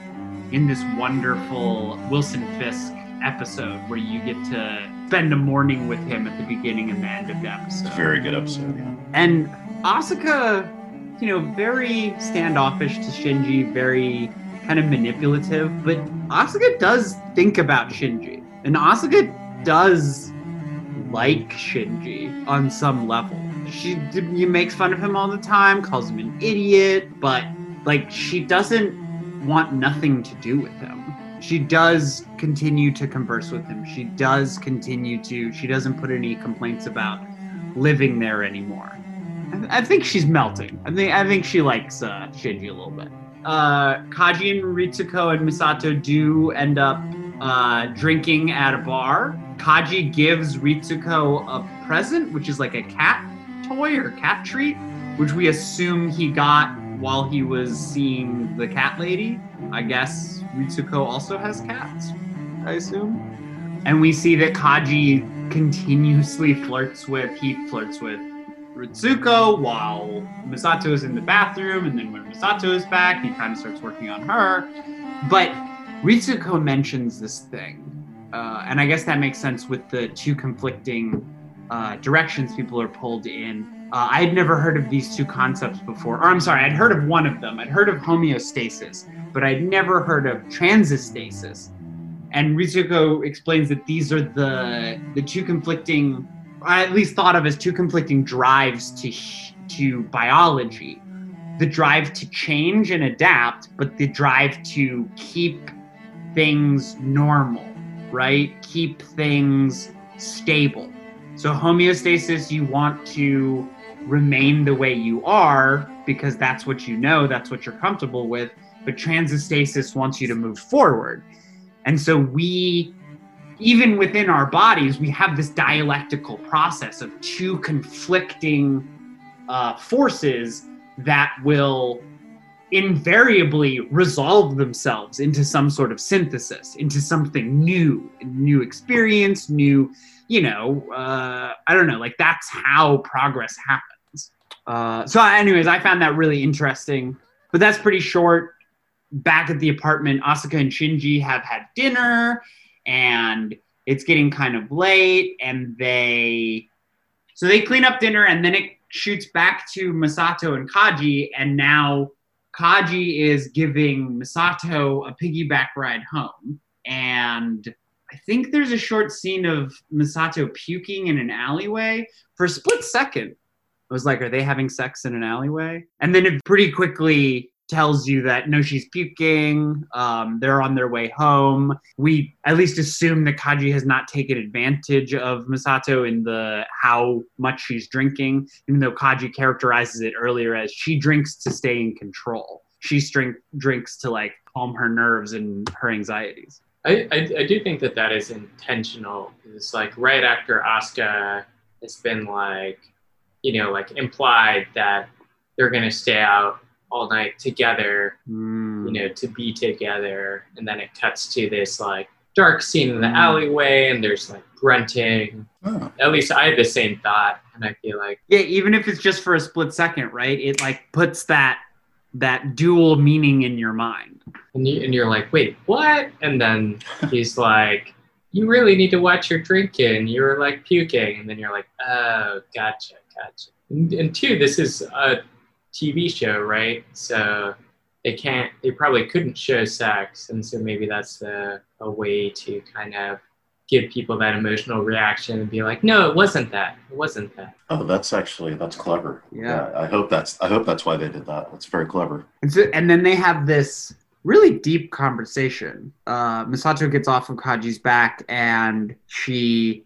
in this wonderful Wilson Fisk episode where you get to spend a morning with him at the beginning and the end of the episode. a very good episode. Yeah. And Asuka, you know, very standoffish to Shinji, very kind of manipulative, but Asuka does think about Shinji. And Asuka does like Shinji on some level. She you makes fun of him all the time, calls him an idiot, but like she doesn't want nothing to do with him. she does continue to converse with him. She does continue to. She doesn't put any complaints about living there anymore. I, think she's melting. I think I think she likes uh, Shinji a little bit. Uh, Kaji and Ritsuko and Misato do end up uh, drinking at a bar. Kaji gives Ritsuko a present, which is like a cat toy or cat treat, which we assume he got while he was seeing the cat lady. I guess Ritsuko also has cats, I assume. And we see that Kaji continuously flirts with, he flirts with Ritsuko while Misato is in the bathroom. And then when Misato is back, he kind of starts working on her. But Ritsuko mentions this thing. Uh, and I guess that makes sense with the two conflicting uh, directions people are pulled in. Uh, I had never heard of these two concepts before. Or I'm sorry, I'd heard of one of them. I'd heard of homeostasis, but I'd never heard of transistasis. And Ritsuko explains that these are the the two conflicting, I at least thought of as two conflicting drives to to biology. The drive to change and adapt, but the drive to keep things normal, right? Keep things stable. So homeostasis, you want to remain the way you are because that's what you know, that's what you're comfortable with. But transistasis wants you to move forward. And so we, even within our bodies, we have this dialectical process of two conflicting uh, forces that will invariably resolve themselves into some sort of synthesis, into something new, new experience, new, you know, uh, I don't know, like that's how progress happens. Uh, so, anyways, I found that really interesting, but that's pretty short. Back at the apartment, Asuka and Shinji have had dinner, and it's getting kind of late, and they so they clean up dinner, and then it shoots back to Misato and Kaji, and now Kaji is giving Misato a piggyback ride home. And I think there's a short scene of Misato puking in an alleyway. For a split second, I was like, are they having sex in an alleyway? And then it pretty quickly tells you that no, she's puking. Um, they're on their way home. We at least assume that Kaji has not taken advantage of Misato in the how much she's drinking, even though Kaji characterizes it earlier as she drinks to stay in control. She drink, drinks to like calm her nerves and her anxieties. I, I, I do think that that is intentional. It's like right after Asuka, it's been like, you know, like implied that they're going to stay out all night together, Mm. you know, to be together. And then it cuts to this like dark scene in the Mm. alleyway and there's like grunting. Oh, At least I had the same thought. And I feel like, Yeah, even if it's just for a split second, right? It like puts that that dual meaning in your mind. and, you, and you're like, wait, what? And then he's like, you really need to watch your drinking. You're like puking. And then you're like, oh, gotcha, gotcha. And, and two, this is a TV show, right? So they can't, they probably couldn't show sex. And so maybe that's a, a way to kind of give people that emotional reaction and be like, no, it wasn't that. It wasn't that. oh, that's actually that's clever. Yeah. I hope that's I hope that's why they did that. That's very clever. And, so, and then they have this really deep conversation. Uh, Misato gets off of Kaji's back and she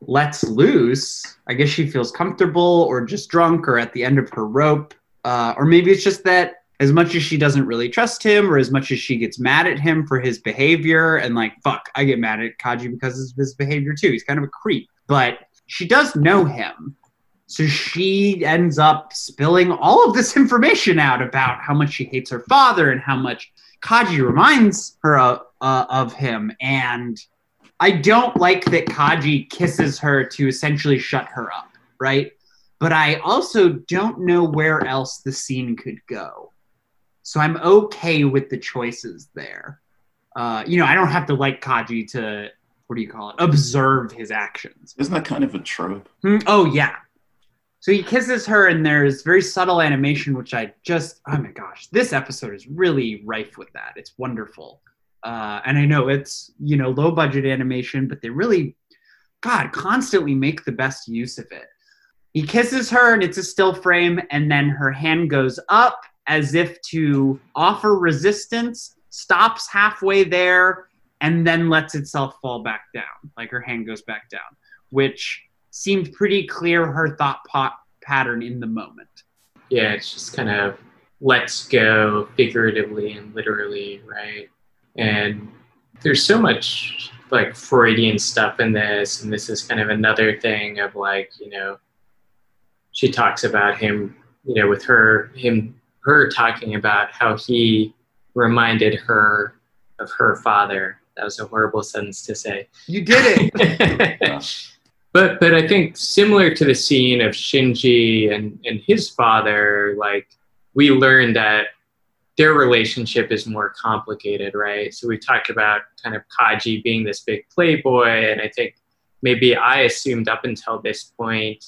lets loose. I guess she feels comfortable or just drunk or at the end of her rope. Uh, or maybe it's just that as much as she doesn't really trust him or as much as she gets mad at him for his behavior and like, fuck, I get mad at Kaji because of his behavior too. He's kind of a creep. But she does know him. So she ends up spilling all of this information out about how much she hates her father and how much Kaji reminds her uh, of him. And I don't like that Kaji kisses her to essentially shut her up, right? But I also don't know where else the scene could go. So I'm okay with the choices there. Uh, you know, I don't have to like Kaji to, what do you call it, observe his actions. Isn't that kind of a trope? Hmm, Oh yeah. So he kisses her, and there's very subtle animation, which I just oh my gosh, this episode is really rife with that. It's wonderful, uh, and I know it's you know low budget animation, but they really, God, constantly make the best use of it. He kisses her, and it's a still frame, and then her hand goes up as if to offer resistance, stops halfway there and then lets itself fall back down. Like her hand goes back down, which seemed pretty clear her thought pot pattern in the moment. Yeah, it's just kind of lets go figuratively and literally, right? And there's so much like Freudian stuff in this, and this is kind of another thing of like, you know, she talks about him, you know, with her him her talking about how he reminded her of her father. That was a horrible sentence to say. You did it. but but I think similar to the scene of Shinji and, and his father, like we learned that their relationship is more complicated, right? So we talked about kind of Kaji being this big playboy, and I think maybe I assumed up until this point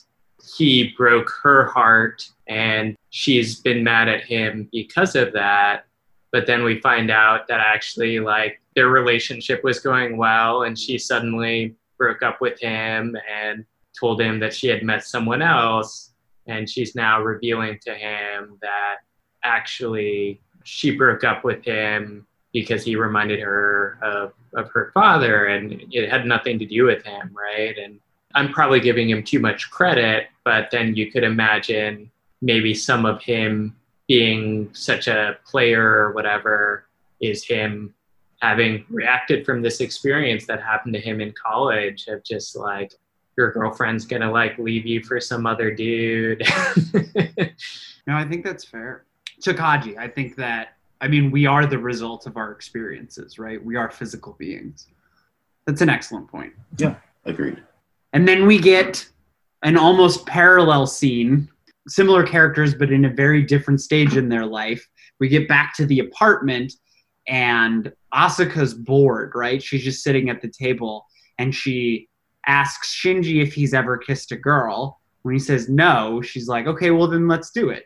he broke her heart and she's been mad at him because of that. But then we find out that actually, like, their relationship was going well, and she suddenly broke up with him and told him that she had met someone else. And she's now revealing to him that actually she broke up with him because he reminded her of, of her father and it had nothing to do with him, right? And I'm probably giving him too much credit, but then you could imagine maybe some of him being such a player or whatever is him having reacted from this experience that happened to him in college of just like your girlfriend's gonna like leave you for some other dude. no, I think that's fair. Chikaji, I think that I mean we are the result of our experiences, right? We are physical beings. That's an excellent point. Yeah, agreed. And then we get an almost parallel scene, similar characters, but in a very different stage in their life. We get back to the apartment, and Asuka's bored, right? She's just sitting at the table, and she asks Shinji if he's ever kissed a girl. When he says no, she's like, okay, well, then let's do it.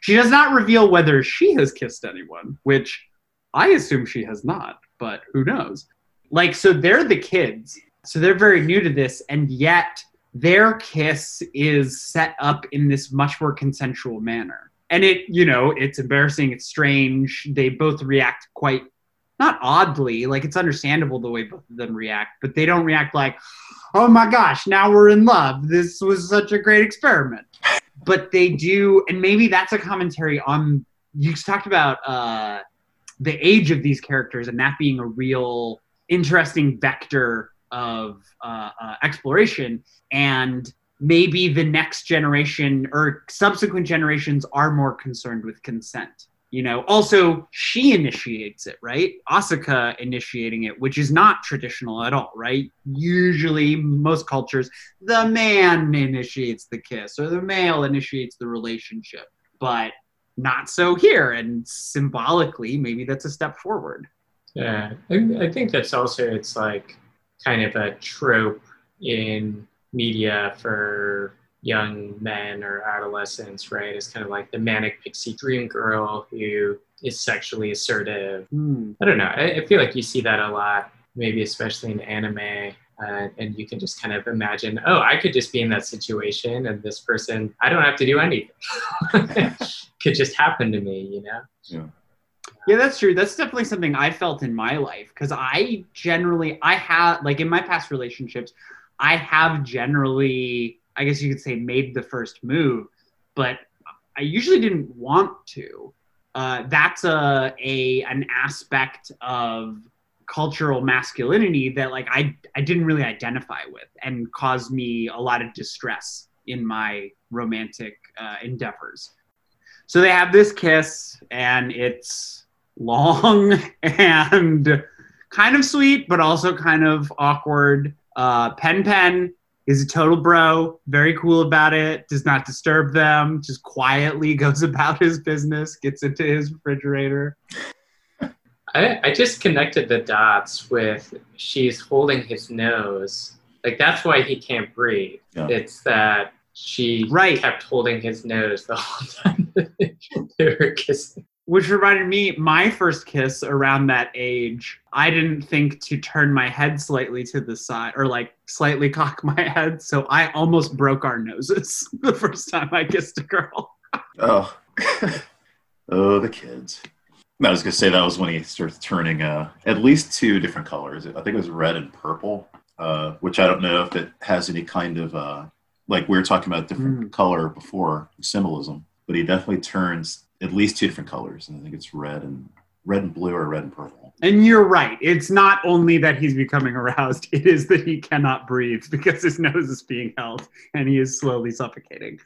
She does not reveal whether she has kissed anyone, which I assume she has not, but who knows? Like, so they're the kids. So they're very new to this, and yet their kiss is set up in this much more consensual manner. And it, you know, it's embarrassing, it's strange. They both react quite, not oddly, like it's understandable the way both of them react, but they don't react like, oh my gosh, now we're in love. This was such a great experiment. But they do, and maybe that's a commentary on, you talked about uh, the age of these characters and that being a real interesting vector of uh, uh, exploration. And maybe the next generation or subsequent generations are more concerned with consent you know? Also she initiates it right? Asuka initiating it which is not traditional at all right? Usually most cultures the man initiates the kiss or the male initiates the relationship but not so here. And symbolically maybe that's a step forward. Yeah, I, I think that's also it's like kind of a trope in media for young men or adolescents, right? It's kind of like the manic pixie dream girl who is sexually assertive. Hmm. I don't know. I, I feel like you see that a lot, maybe especially in anime. Uh, and you can just kind of imagine, oh, I could just be in that situation, and this person, I don't have to do anything. could just happen to me, you know? Yeah, that's true. That's definitely something I felt in my life because I generally, I have, like in my past relationships, I have generally, I guess you could say, made the first move, but I usually didn't want to. Uh, that's a, a an aspect of cultural masculinity that like I I didn't really identify with and caused me a lot of distress in my romantic uh, endeavors. So they have this kiss, and it's long and kind of sweet, but also kind of awkward. Uh, Pen Pen is a total bro, very cool about it, does not disturb them, just quietly goes about his business, gets into his refrigerator. I, I just connected the dots with she's holding his nose. Like that's why he can't breathe. Yeah. It's that she Right. kept holding his nose the whole time they were kissing. Which reminded me, my first kiss around that age, I didn't think to turn my head slightly to the side or like slightly cock my head. So I almost broke our noses the first time I kissed a girl. Oh. oh, the kids. I was gonna say that was when he starts turning uh, at least two different colors. I think it was red and purple, uh, which I don't know if it has any kind of uh, like we were talking about different color before symbolism, but he definitely turns at least two different colors, and I think it's red and red and blue or red and purple. And you're right. It's not only that he's becoming aroused, it is that he cannot breathe because his nose is being held and he is slowly suffocating.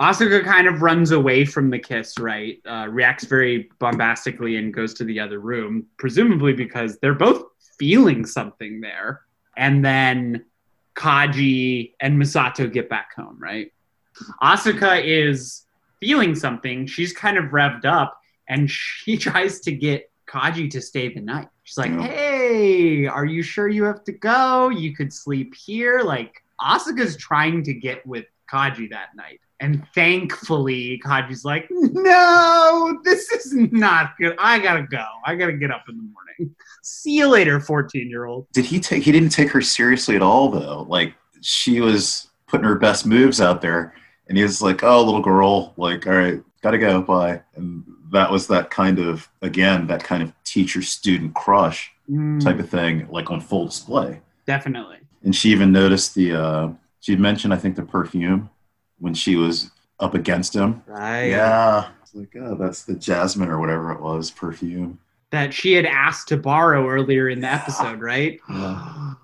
Asuka kind of runs away from the kiss, right? Uh, reacts very bombastically and goes to the other room, presumably because they're both feeling something there. And then Kaji and Misato get back home, right? Asuka is feeling something. She's kind of revved up and she tries to get Kaji to stay the night. She's like, Yeah. "Hey, are you sure you have to go? You could sleep here." Like Asuka's trying to get with Kaji that night. And thankfully, Kaji's like, "No, this is not good. I got to go. I got to get up in the morning. See you later, 14-year-old." Did he take? He didn't take her seriously at all, though. Like she was putting her best moves out there, and he was like, "Oh, little girl, like, all right, gotta go, bye." And that was that kind of again that kind of teacher-student crush Mm, type of thing, like on full display. definitely. And she even noticed the. uh She mentioned, I think, the perfume when she was up against him. Right. Yeah, it's like, oh, that's the jasmine or whatever it was, perfume. That she had asked to borrow earlier in the episode, right?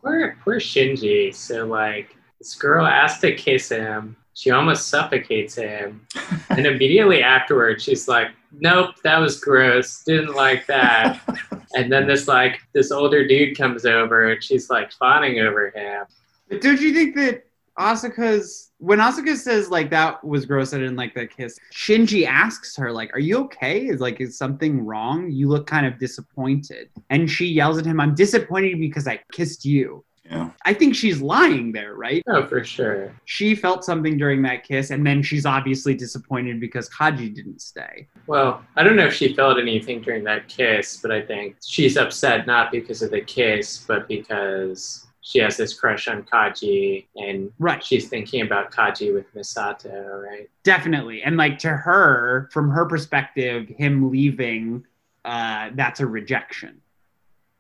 Poor, poor Shinji. So like this girl asked to kiss him. She almost suffocates him. And immediately afterwards, she's like, Nope, that was gross. Didn't like that. and then this like this older dude comes over and she's like fawning over him. But don't you think that Asuka's when Asuka says like that was gross, I didn't like that kiss. Shinji asks her like, "Are you okay? Is like is something wrong? You look kind of disappointed." And she yells at him, "I'm disappointed because I kissed you." Yeah, I think she's lying there, right? Oh, for sure. She felt something during that kiss, and then she's obviously disappointed because Kaji didn't stay. Well, I don't know if she felt anything during that kiss, but I think she's upset not because of the kiss, but because she has this crush on Kaji and Right. she's thinking about Kaji with Misato, right? Definitely. And like to her, from her perspective, him leaving, uh, that's a rejection.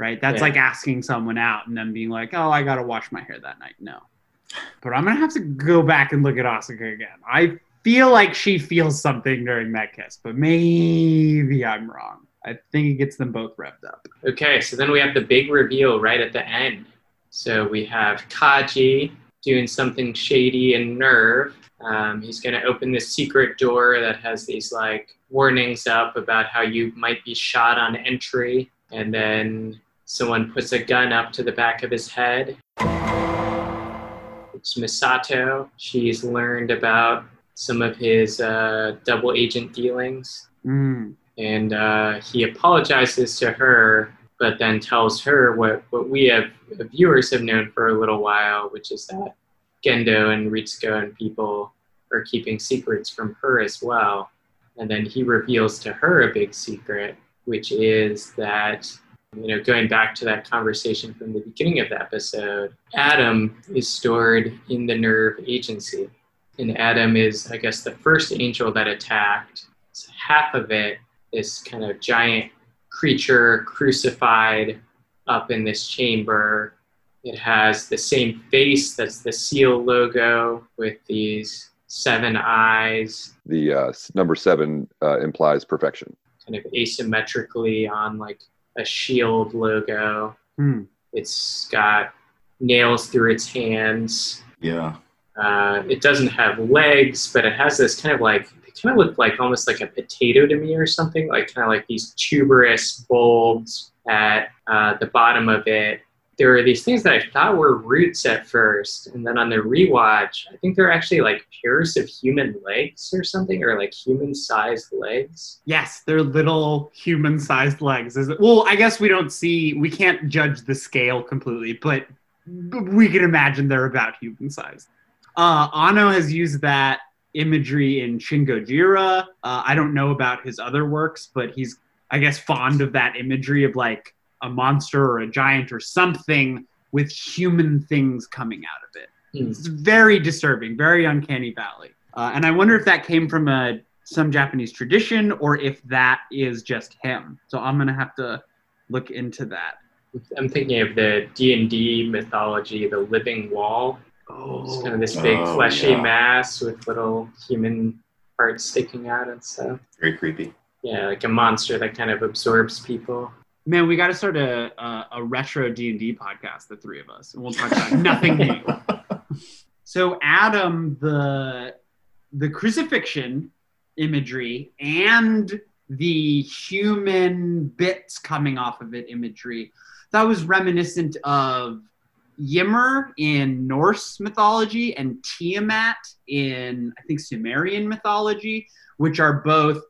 Right? That's Yeah. like asking someone out and then being like, Oh, I gotta wash my hair that night. No. But I'm gonna have to go back and look at Asuka again. I feel like she feels something during that kiss, but maybe I'm wrong. I think it gets them both revved up. Okay, so then we have the big reveal right at the end. So we have Kaji doing something shady in NERV. Um, he's going to open this secret door that has these like warnings up about how you might be shot on entry, and then someone puts a gun up to the back of his head. It's Misato. She's learned about some of his uh, double agent dealings Mm. and uh, he apologizes to her, but then tells her what, what we have viewers have known for a little while, which is that Gendo and Ritsuko and people are keeping secrets from her as well. And then he reveals to her a big secret, which is that, you know, going back to that conversation from the beginning of the episode, Adam is stored in the NERV Agency. And Adam is, I guess, the first angel that attacked. Half of it, this kind of giant creature crucified up in this chamber. It has the same face that's the Seele logo with these seven eyes The uh, number seven uh, implies perfection. kind of asymmetrically on like a shield logo. Hmm. It's got nails through its hands. yeah. Uh, it doesn't have legs, but it has this kind of like they kind of look like almost like a potato to me or something, like kind of like these tuberous bulbs at uh, the bottom of it. There were these things that I thought were roots at first, and then on the rewatch, I think they're actually like pairs of human legs or something, or like human-sized legs. Yes, they're little human-sized legs. Is it? Well, I guess we don't see. We can't judge the scale completely, but we can imagine they're about human-sized. Uh, Anno has used that imagery in Shin Gojira. Uh, I don't know about his other works, but he's, I guess, fond of that imagery of like a monster or a giant or something with human things coming out of it. Hmm. It's very disturbing, very uncanny valley. Uh, and I wonder if that came from a some Japanese tradition or if that is just him. So I'm gonna have to look into that. I'm thinking of the D and D mythology, the living wall. It's kind of this big Oh, fleshy yeah. mass with little human parts sticking out and stuff. Very creepy. Yeah, like a monster that kind of absorbs people. Man, we got to start a, a a retro D and D podcast, the three of us, and we'll talk about nothing new. So Adam, the the crucifixion imagery and the human bits coming off of it imagery, that was reminiscent of Ymir in Norse mythology and Tiamat in I think Sumerian mythology, which are both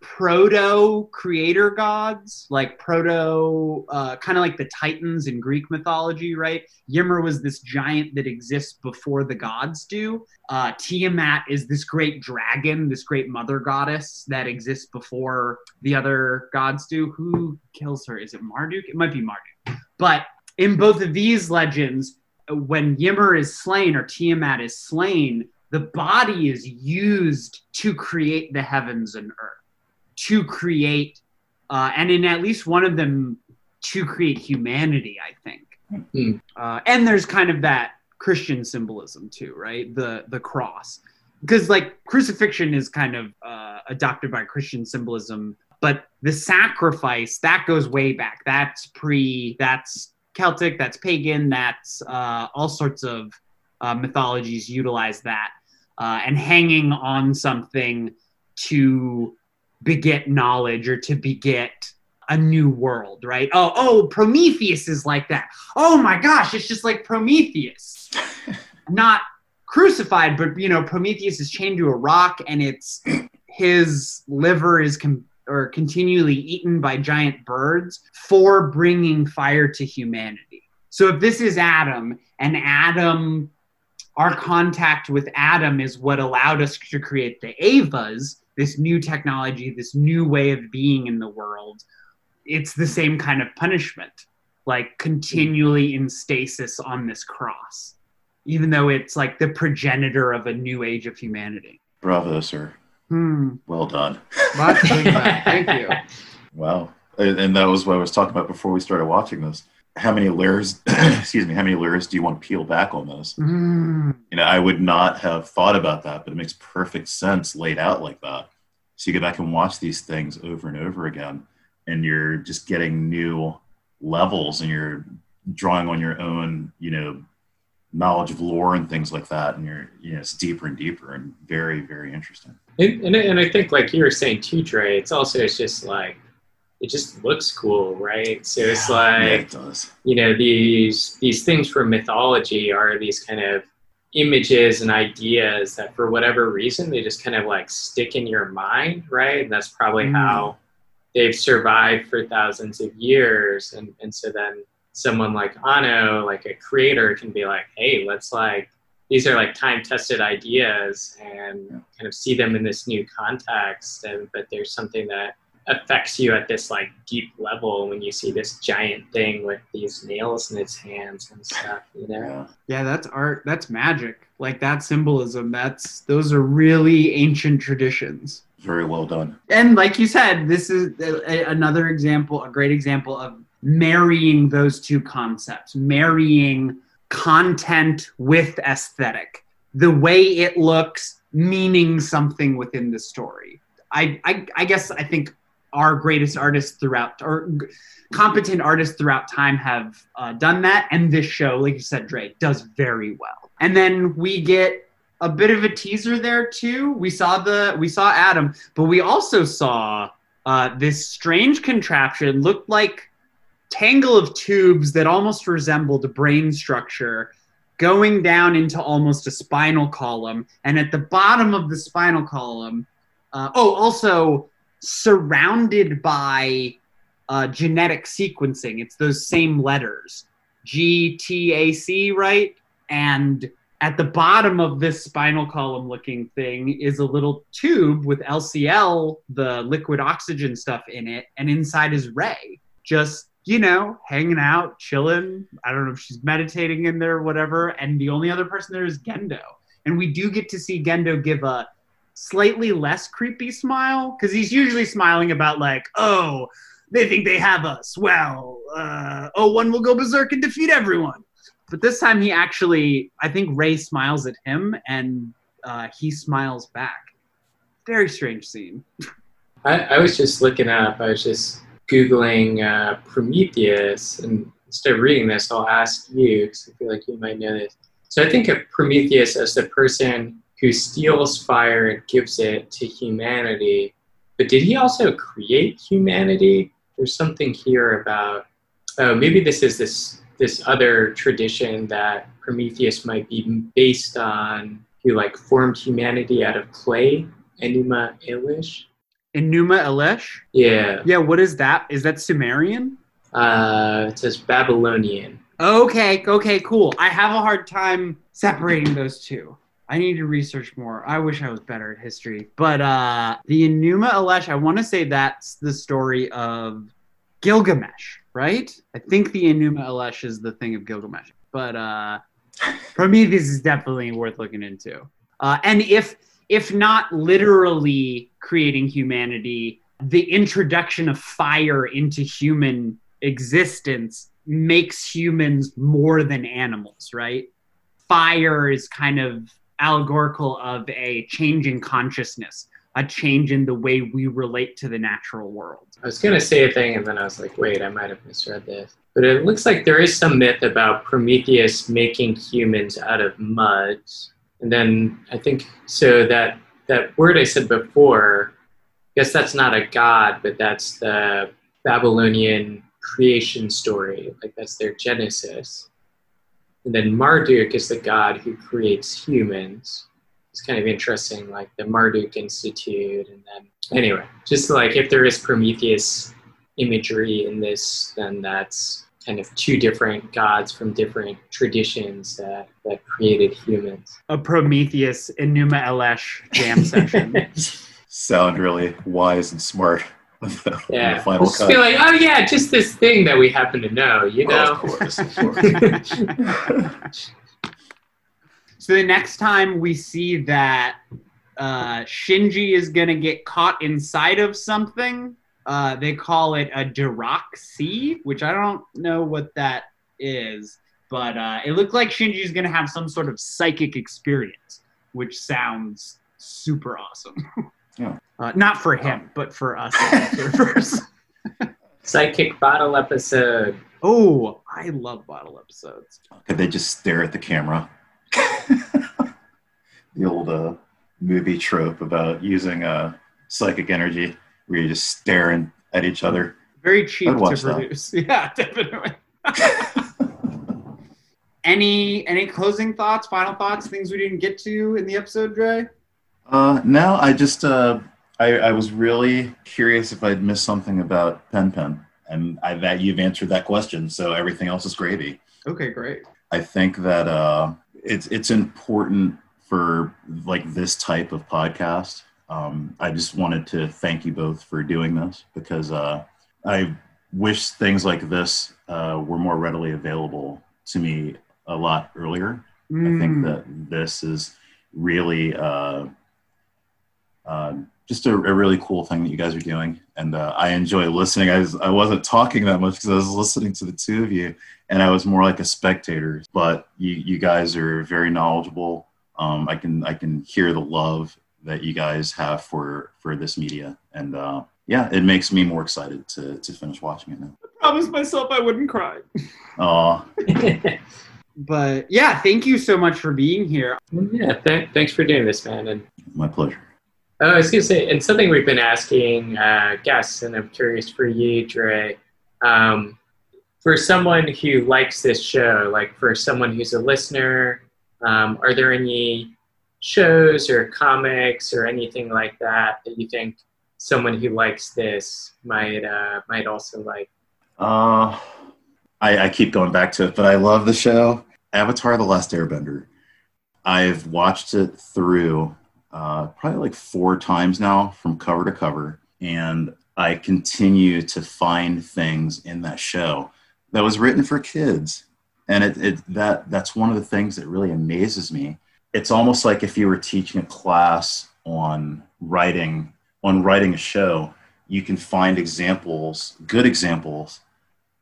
proto creator gods, like proto, uh, kind of like the Titans in Greek mythology, right? Ymir was this giant that exists before the gods do. Uh, Tiamat is this great dragon, this great mother goddess that exists before the other gods do. Who kills her? Is it Marduk? It might be Marduk. But in both of these legends, when Ymir is slain or Tiamat is slain, the body is used to create the heavens and earth, to create, uh, and in at least one of them, to create humanity, I think. Hmm. Uh, and there's kind of that Christian symbolism too, right? The the cross, because like crucifixion is kind of uh, adopted by Christian symbolism, but the sacrifice that goes way back. That's pre. That's Celtic. That's pagan. That's uh, all sorts of uh, mythologies utilize that, uh, and hanging on something to beget knowledge or to beget a new world, right? Oh, oh, Prometheus is like that. Oh my gosh, it's just like Prometheus. Not crucified, but you know, Prometheus is chained to a rock and it's his liver is com- or continually eaten by giant birds for bringing fire to humanity. So if this is Adam and Adam our contact with Adam is what allowed us to create the Evas, this new technology, this new way of being in the world. It's the same kind of punishment, like continually in stasis on this cross, even though it's like the progenitor of a new age of humanity. Bravo, sir. Hmm. Well done. Lots to think about. Thank you. Wow. And that was what I was talking about before we started watching this. How many layers, excuse me, how many layers do you want to peel back on this? Hmm. You know, I would not have thought about that, but it makes perfect sense laid out like that. So you go back and watch these things over and over again, and you're just getting new levels and you're drawing on your own, you know, knowledge of lore and things like that. And you're, you know, it's deeper and deeper and very, very interesting. And, and, and I think, like you were saying too, Dre, it's also it's just like it just looks cool, right? So it's Yeah, like it you know these these things from mythology are these kind of images and ideas that for whatever reason they just kind of like stick in your mind, right? And that's probably Mm. how they've survived for thousands of years. And and so then someone like Anno, like a creator, can be like, hey, let's like these are like time tested ideas and Yeah. kind of see them in this new context. And but there's something that affects you at this like deep level when you see this giant thing with these nails in its hands and stuff, you know? Yeah. Yeah, that's art. That's magic. Like that symbolism. That's those are really ancient traditions. Very well done. And like you said, this is a, a- another example, a great example of marrying those two concepts, marrying content with aesthetic. The way it looks, meaning something within the story. I, I, I guess I think our greatest artists throughout, or competent artists throughout time have uh, done that. And this show, like you said, Dre, does very well. And then we get a bit of a teaser there too. We saw the we saw Adam, but we also saw uh, this strange contraption looked like tangle of tubes that almost resembled a brain structure going down into almost a spinal column and at the bottom of the spinal column uh, oh also surrounded by uh, genetic sequencing it's those same letters g t a c right and at the bottom of this spinal column looking thing is a little tube with LCL, the liquid oxygen stuff in it, and inside is Rei, just, you know, hanging out, chilling. I don't know if she's meditating in there or whatever. And the only other person there is Gendo. And we do get to see Gendo give a slightly less creepy smile because he's usually smiling about like, oh, they think they have us. Well, uh, oh, one will go berserk and defeat everyone. But this time he actually, I think Rei smiles at him and uh, he smiles back. Very strange scene. I, I was just looking up. I was just googling uh, Prometheus, and instead of reading this, I'll ask you because I feel like you might know this. So I think of Prometheus as the person who steals fire and gives it to humanity. But did he also create humanity? There's something here about. Oh, maybe this is this this other tradition that Prometheus might be based on. Who like formed humanity out of clay? Enuma Elish. Enuma Elish? Yeah. Yeah, what is that? Is that Sumerian? Uh, it says Babylonian. Okay, okay, cool. I have a hard time separating those two. I need to research more. I wish I was better at history. But uh the Enuma Elish, I want to say that's the story of Gilgamesh, right? I think the Enuma Elish is the thing of Gilgamesh. But uh Prometheus is definitely worth looking into. Uh, and if if not literally creating humanity, the introduction of fire into human existence makes humans more than animals, right? Fire is kind of allegorical of a change in consciousness, a change in the way we relate to the natural world. I was going to say a thing, and then I was like, wait, I might have misread this. But it looks like there is some myth about Prometheus making humans out of mud. And then I think so that that word I said before, I guess that's not a god, but that's the Babylonian creation story. Like that's their genesis. And then Marduk is the god who creates humans. It's kind of interesting, like the Marduk Institute. And then, anyway, just like if there is Prometheus imagery in this, then that's kind of two different gods from different traditions that, that created humans. A Prometheus Enuma Elish jam session. Sound really wise and smart. With the- Yeah, the final just cut. be like, oh yeah, just this thing that we happen to know, you Well, know. of course, of course. so the next time we see that uh, Shinji is gonna get caught inside of something, uh, they call it a Dirac Sea, which I don't know what that is, but uh, it looked like Shinji's gonna have some sort of psychic experience, which sounds super awesome. Yeah. Uh, not for him, but for us as observers. Psychic bottle episode. oh, I love bottle episodes. Could they just stare at the camera? the old uh, movie trope about using uh, psychic energy where you're just staring at each other. Very cheap to watch that. produce. Yeah, definitely. any any closing thoughts, final thoughts, things we didn't get to in the episode, Dre? Uh, no, I just uh, I, I was really curious if I'd missed something about Pen Pen, and I, that you've answered that question, so everything else is gravy. Okay, great. I think that uh, it's it's important for like this type of podcast. Um, I just wanted to thank you both for doing this because uh, I wish things like this uh, were more readily available to me a lot earlier. I think Mm, that this is really uh, uh, just a, a really cool thing that you guys are doing, and uh, I enjoy listening. I, was, I wasn't talking that much because I was listening to the two of you, and I was more like a spectator. But you, you guys are very knowledgeable. Um, I can I can hear the love that you guys have for for this media, and uh, yeah, it makes me more excited to to finish watching it now. I promised myself I wouldn't cry. Aw. But yeah, thank you so much for being here. yeah, th- thanks for doing this, man. And my pleasure. Oh, I was going to say, and something we've been asking uh, guests, and I'm curious for you, Dre. Um, for someone who likes this show, like for someone who's a listener, um, are there any shows or comics or anything like that that you think someone who likes this might uh, might also like? Uh, I, I keep going back to it, but I love the show. Avatar: The Last Airbender. I've watched it through uh, probably like four times now, from cover to cover, and I continue to find things in that show that was written for kids, and it, it that that's one of the things that really amazes me. It's almost like if you were teaching a class on writing on writing a show, you can find examples, good examples,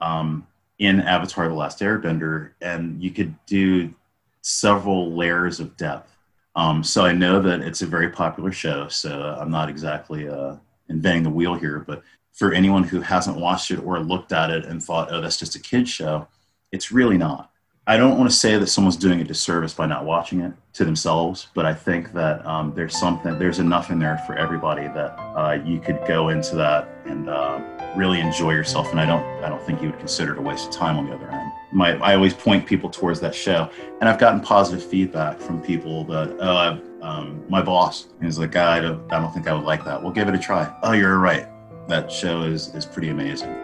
um, in Avatar: The Last Airbender, and you could do several layers of depth. Um, so I know that it's a very popular show. So I'm not exactly uh, inventing the wheel here, but for anyone who hasn't watched it or looked at it and thought, "Oh, that's just a kids show," it's really not. I don't want to say that someone's doing a disservice by not watching it to themselves, but I think that um, there's something, there's enough in there for everybody that uh, you could go into that and uh, really enjoy yourself. And I don't, I don't think you would consider it a waste of time on the other end. My, I always point people towards that show, and I've gotten positive feedback from people that, oh, I've, um, my boss is like, I don't, I don't think I would like that. Well, give it a try. Oh, you're right. That show is is pretty amazing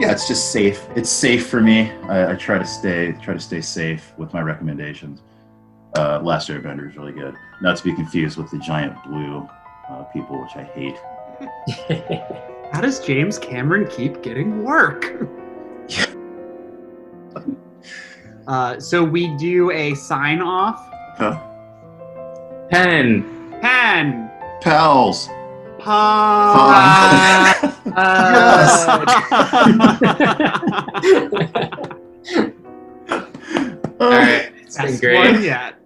yeah, it's just safe. It's safe for me. I, I, try to stay try to stay safe with my recommendations. Uh, Last Airbender is really good. Not to be confused with the giant blue uh, people, which I hate. How does James Cameron keep getting work? uh, so we do a sign off. Huh? Pen. Pen. Pals. Pod. All right. It's been great. one yet.